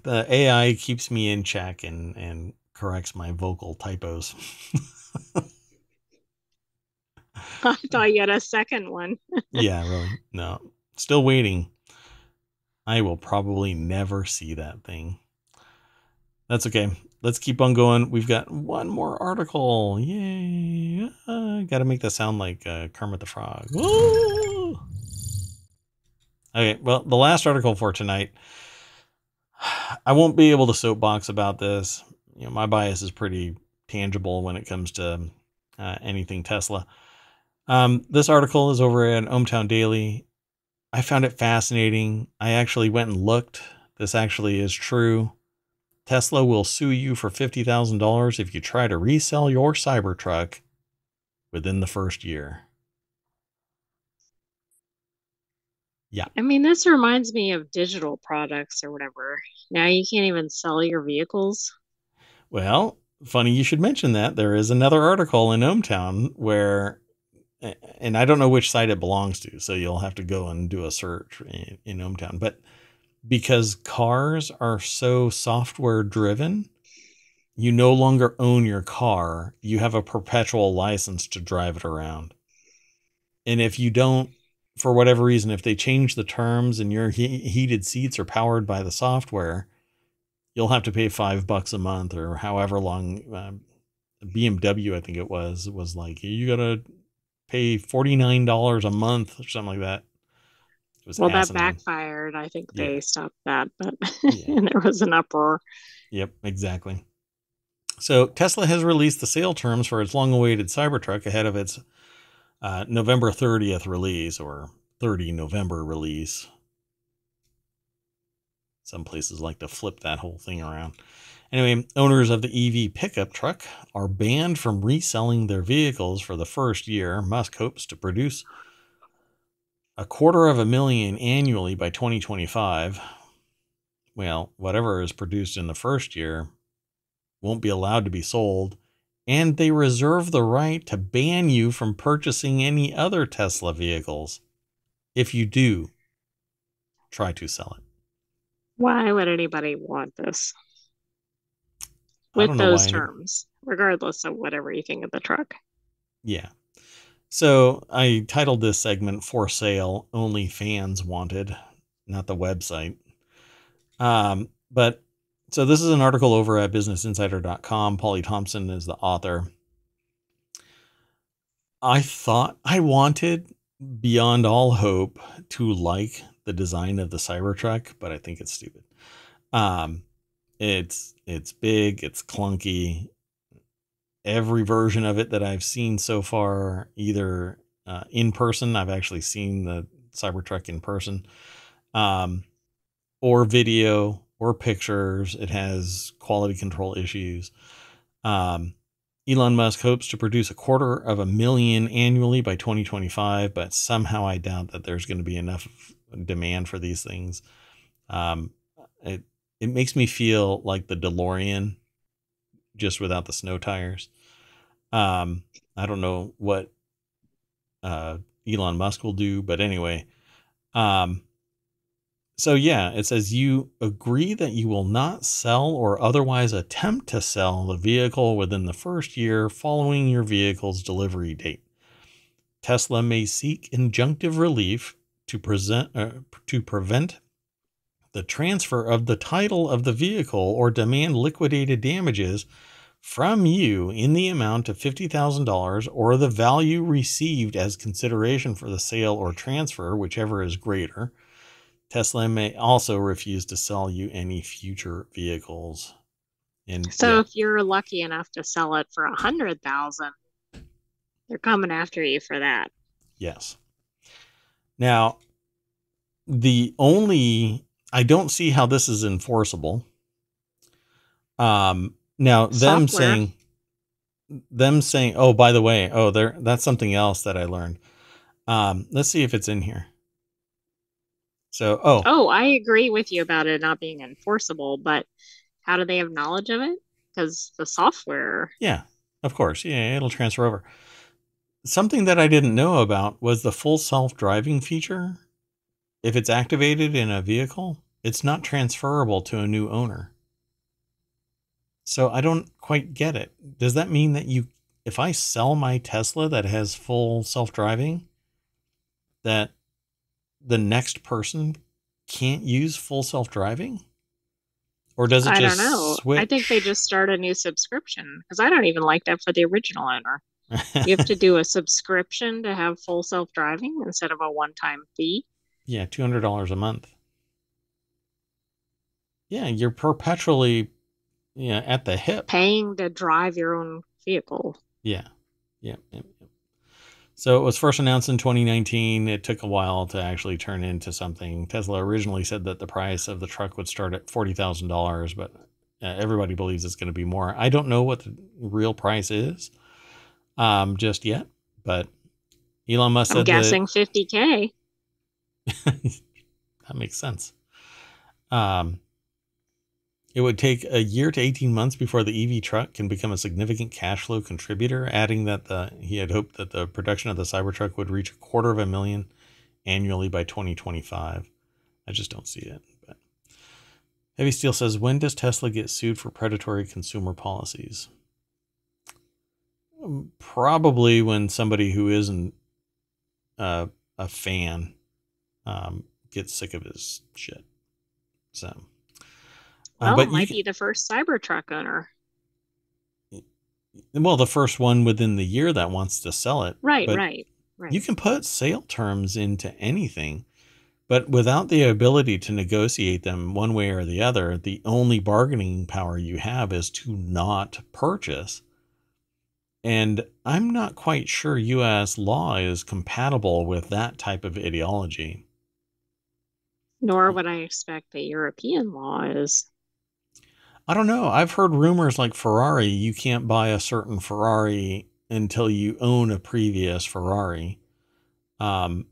the AI keeps me in check and and corrects my vocal typos. I thought you had a second one. yeah, really. No, still waiting. I will probably never see that thing. That's okay. Let's keep on going. We've got one more article. Yay. Uh, Got to make that sound like uh, Kermit the Frog. Okay, well, the last article for tonight. I won't be able to soapbox about this. You know, my bias is pretty tangible when it comes to uh, anything Tesla. Um, this article is over at Ohmtown Daily. I found it fascinating. I actually went and looked. This actually is true. Tesla will sue you for $50,000 if you try to resell your Cybertruck within the first year. Yeah. I mean, this reminds me of digital products or whatever. Now you can't even sell your vehicles. Well, funny you should mention that. There is another article in Ohmtown where, and I don't know which site it belongs to, so you'll have to go and do a search in, in Ohmtown. But because cars are so software driven, you no longer own your car. You have a perpetual license to drive it around. And if you don't, for whatever reason, if they change the terms and your he- heated seats are powered by the software, you'll have to pay five bucks a month or however long. Um, BMW, I think it was, was like you gotta pay forty nine dollars a month or something like that. Was Well, that backfired. I think Yeah. they stopped that, but Yeah. and there was an uproar. Yep, exactly. So Tesla has released the sale terms for its long-awaited Cybertruck ahead of its uh, November 30th release or 30 November release. Some places like to flip that whole thing around. Anyway, owners of the EV pickup truck are banned from reselling their vehicles for the first year. Musk hopes to produce a quarter of a million annually by 2025. Well, whatever is produced in the first year won't be allowed to be sold, and they reserve the right to ban you from purchasing any other Tesla vehicles if you do try to sell it. Why would anybody want this with those terms, regardless of whatever you think of the truck? Yeah. So I titled this segment "For Sale: Only Fans Wanted," not the website. Um, but so this is an article over at BusinessInsider.com. Polly Thompson is the author. I thought I wanted beyond all hope to like the design of the Cybertruck, but I think it's stupid. Um, it's it's big, it's clunky. Every version of it that I've seen so far, either uh, in person, I've actually seen the Cybertruck in person, um, or video or pictures. It has quality control issues. Um, Elon Musk hopes to produce a quarter of a million annually by 2025, but somehow I doubt that there's going to be enough demand for these things. Um, it it makes me feel like the DeLorean, just without the snow tires. Um, I don't know what uh, Elon Musk will do, but anyway, um, so yeah, it says you agree that you will not sell or otherwise attempt to sell the vehicle within the first year following your vehicle's delivery date. Tesla may seek injunctive relief to present uh, to prevent the transfer of the title of the vehicle or demand liquidated damages from you in the amount of $50,000 or the value received as consideration for the sale or transfer, whichever is greater Tesla may also refuse to sell you any future vehicles. And so yeah. if you're lucky enough to sell it for a hundred thousand, they're coming after you for that. Yes. Now, the only I don't see how this is enforceable. Um now them Software. saying them saying, oh, by the way, oh, there that's something else that I learned. Um, let's see if it's in here. So, oh. Oh, I agree with you about it not being enforceable, but how do they have knowledge of it? Because the software. Yeah, of course. Yeah, it'll transfer over. Something that I didn't know about was the full self driving feature. If it's activated in a vehicle, it's not transferable to a new owner. So I don't quite get it. Does that mean that you, if I sell my Tesla that has full self driving, that the next person can't use full self driving? Or does it just I don't know. Switch? I think they just start a new subscription because I don't even like that for the original owner. you have to do a subscription to have full self driving instead of a one time fee. Yeah, two hundred dollars a month. Yeah, you're perpetually yeah, at the hip. Paying to drive your own vehicle. Yeah. Yeah. yeah. So it was first announced in 2019. It took a while to actually turn into something. Tesla originally said that the price of the truck would start at $40,000, but uh, everybody believes it's going to be more. I don't know what the real price is um, just yet, but Elon Musk I'm guessing that, 50K. that makes sense. Um, it would take a year to 18 months before the EV truck can become a significant cash flow contributor, adding that the he had hoped that the production of the Cybertruck would reach a quarter of a million annually by 2025. I just don't see it. But Heavy Steel says, when does Tesla get sued for predatory consumer policies? Um, probably when somebody who isn't uh, a fan um, gets sick of his shit. So. Well, but might can, be the first Cybertruck owner. Well, the first one within the year that wants to sell it. Right, right, right. You can put sale terms into anything, but without the ability to negotiate them one way or the other, the only bargaining power you have is to not purchase. And I'm not quite sure US law is compatible with that type of ideology. Nor would I expect that European law is. I don't know. I've heard rumors like Ferrari, you can't buy a certain Ferrari until you own a previous Ferrari. Um,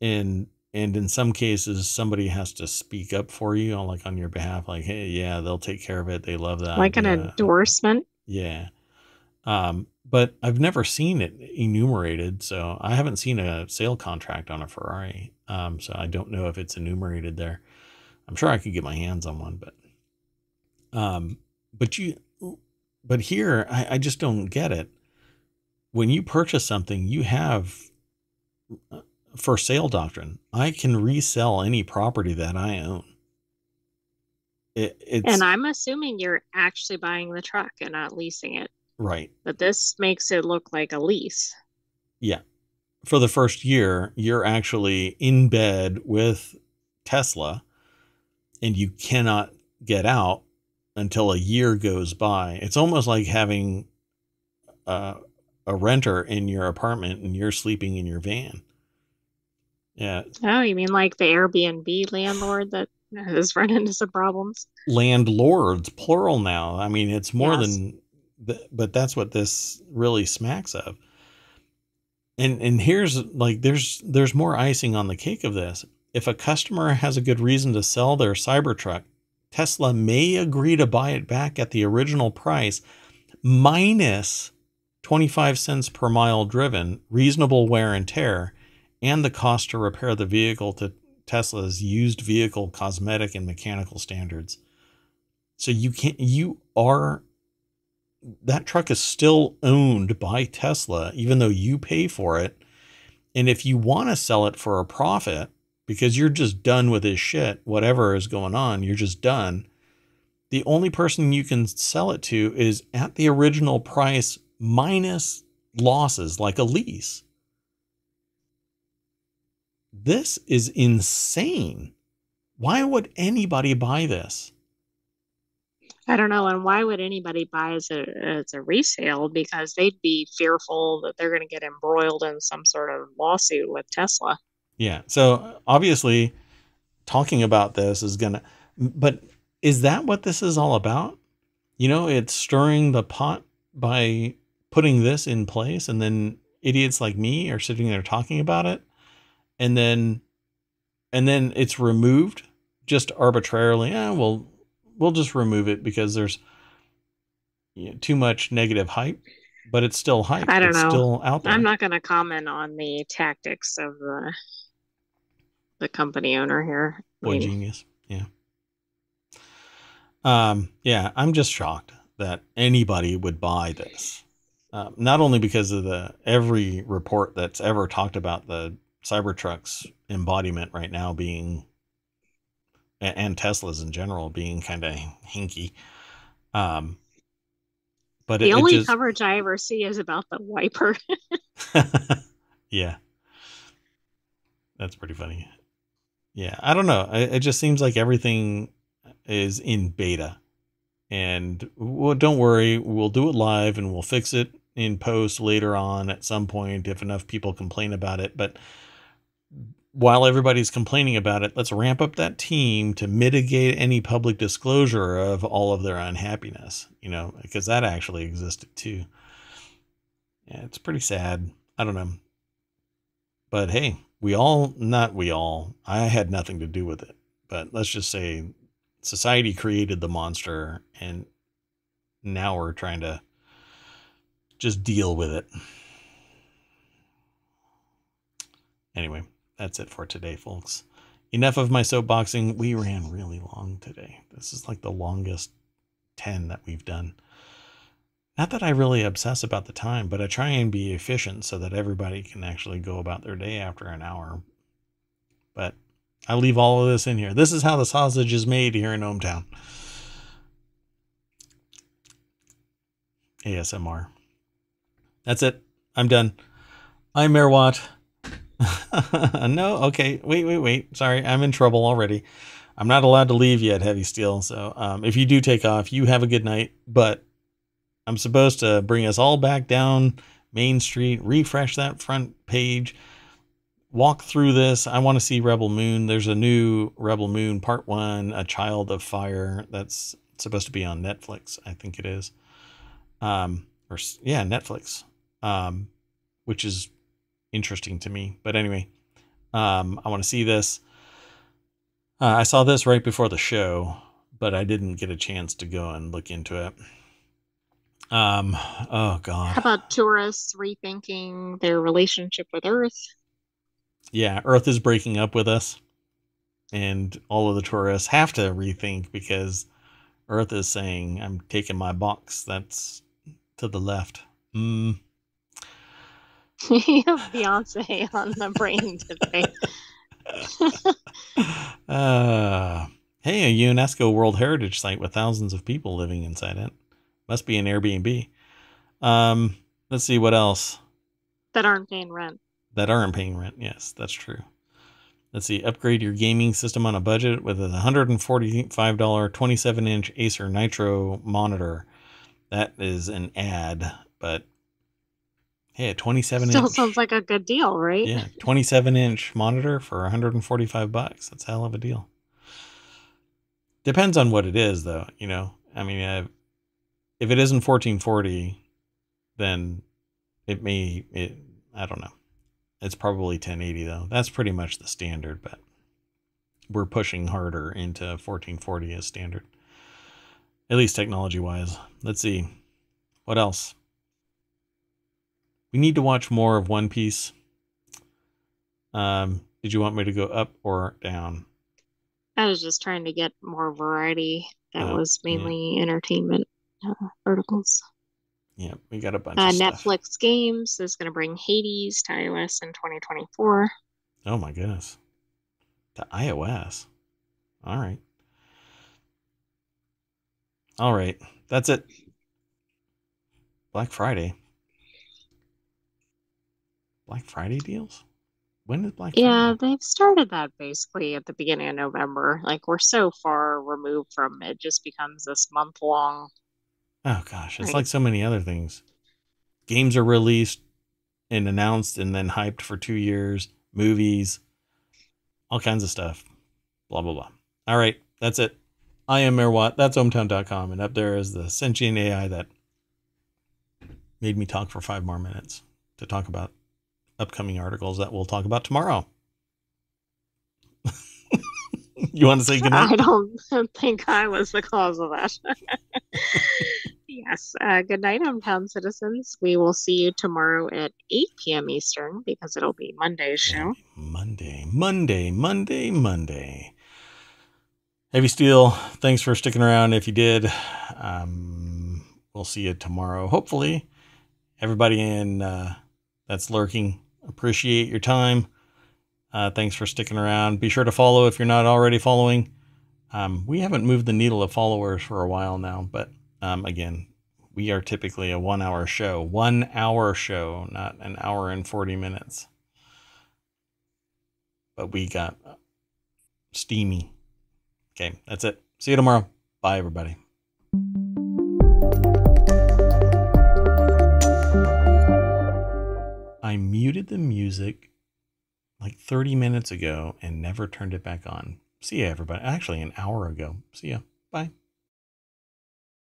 and and in some cases, somebody has to speak up for you, on, like on your behalf, like, hey, yeah, they'll take care of it. They love that. Like an endorsement. Yeah. Um, but I've never seen it enumerated, so I haven't seen a sale contract on a Ferrari. Um, so I don't know if it's enumerated there. I'm sure I could get my hands on one, but um, but you, but here, I, I just don't get it. when you purchase something, you have uh, for sale doctrine. I can resell any property that I own. It, it's And I'm assuming you're actually buying the truck and not leasing it. right. But this makes it look like a lease. Yeah. For the first year, you're actually in bed with Tesla and you cannot get out until a year goes by. It's almost like having uh, a renter in your apartment and you're sleeping in your van. Yeah. Oh, you mean like the Airbnb landlord that has run into some problems? Landlords, plural now. I mean, it's more Yes. than, th- but that's what this really smacks of. And and here's like there's there's more icing on the cake of this. If a customer has a good reason to sell their Cybertruck, Tesla may agree to buy it back at the original price minus 25 cents per mile driven, reasonable wear and tear, and the cost to repair the vehicle to Tesla's used vehicle cosmetic and mechanical standards. So you can't you are that truck is still owned by Tesla, even though you pay for it. And if you want to sell it for a profit, because you're just done with this shit, whatever is going on, you're just done. The only person you can sell it to is at the original price minus losses, like a lease. This is insane. Why would anybody buy this? I don't know. And why would anybody buy as a as a resale? Because they'd be fearful that they're going to get embroiled in some sort of lawsuit with Tesla. Yeah. So obviously, talking about this is gonna. But is that what this is all about? You know, it's stirring the pot by putting this in place, and then idiots like me are sitting there talking about it, and then, and then it's removed just arbitrarily. Yeah, well, we'll just remove it because there's you know, too much negative hype, but it's still hype. I don't it's know. Still out there. I'm not going to comment on the tactics of the the company owner here. I Boy mean, genius. Yeah. Um, yeah, I'm just shocked that anybody would buy this. Um, not only because of the every report that's ever talked about the Cybertruck's embodiment right now being and Teslas in general being kind of hinky. Um, but the it, only it just, coverage I ever see is about the wiper. yeah. That's pretty funny. Yeah, I don't know. It, it just seems like everything is in beta. And well, don't worry, we'll do it live and we'll fix it in post later on at some point if enough people complain about it. But while everybody's complaining about it, let's ramp up that team to mitigate any public disclosure of all of their unhappiness, you know, because that actually existed too. Yeah, it's pretty sad. I don't know. But hey, we all, not we all, I had nothing to do with it. But let's just say society created the monster and now we're trying to just deal with it. Anyway, that's it for today, folks. Enough of my soapboxing. We ran really long today. This is like the longest 10 that we've done. Not that I really obsess about the time, but I try and be efficient so that everybody can actually go about their day after an hour. But I leave all of this in here. This is how the sausage is made here in ohmTown. ASMR. That's it. I'm done. I'm Mayor Watt. no, okay. Wait, wait, wait. Sorry, I'm in trouble already. I'm not allowed to leave yet, Heavy Steel. So um, if you do take off, you have a good night. But I'm supposed to bring us all back down Main Street, refresh that front page, walk through this. I want to see Rebel Moon. There's a new Rebel Moon Part 1, A Child of Fire that's supposed to be on Netflix, I think it is. Um or yeah, Netflix. Um which is interesting to me. But anyway, um I want to see this. Uh, I saw this right before the show, but I didn't get a chance to go and look into it. Um oh god. How about tourists rethinking their relationship with Earth? yeah, Earth is breaking up with us, and all of the tourists have to rethink because Earth is saying, "I'm taking my box. That's to the left." Mm. you have Beyonce on the brain today. uh, hey, a UNESCO World Heritage Site with thousands of people living inside it. Must be an Airbnb. Um, let's see what else. That aren't paying rent. That aren't paying rent. Yes, that's true. Let's see. Upgrade your gaming system on a budget with a $145 27 inch Acer Nitro monitor. That is an ad, but hey, a 27 Still inch. sounds like a good deal, right? Yeah, 27 inch monitor for 145 bucks. That's a hell of a deal. Depends on what it is, though. You know, I mean, uh, if it isn't 1440, then it may. It I don't know. It's probably 1080 though. That's pretty much the standard, but we're pushing harder into 1440 as standard. At least technology wise. Let's see. What else? We need to watch more of One Piece. Um, did you want me to go up or down? I was just trying to get more variety. That Oh, was yeah. mainly entertainment uh, articles. Yeah, we got a bunch Uh, of stuff. Netflix Games is going to bring Hades to iOS in 2024. Oh my goodness. To iOS. All right. All right. That's it. Black Friday. Black Friday deals? When is Black Yeah, Friday? they've started that basically at the beginning of November. Like we're so far removed from it, just becomes this month long. Oh gosh, it's Right. like so many other things. Games are released and announced and then hyped for two years. Movies, all kinds of stuff. Blah blah blah. All right, that's it. I am Mayor Watt. That's ohmtown.com. And up there is the sentient AI that made me talk for five more minutes to talk about upcoming articles that we'll talk about tomorrow. you want to say goodnight? I don't think I was the cause of that. yes. Uh, good night, ohmTown citizens. We will see you tomorrow at 8 p.m. Eastern because it'll be Monday's show. Monday, Monday, Monday, Monday. Heavy Steel, thanks for sticking around. If you did, um, we'll see you tomorrow. Hopefully, everybody in uh, that's lurking, appreciate your time. Uh, thanks for sticking around. Be sure to follow if you're not already following. Um, we haven't moved the needle of followers for a while now, but um, again, we are typically a one hour show, one hour show, not an hour and 40 minutes but we got steamy. Okay, that's it. See you tomorrow. Bye, everybody. I muted the music like 30 minutes ago and never turned it back on. See ya, everybody. Actually, an hour ago. See ya. Bye.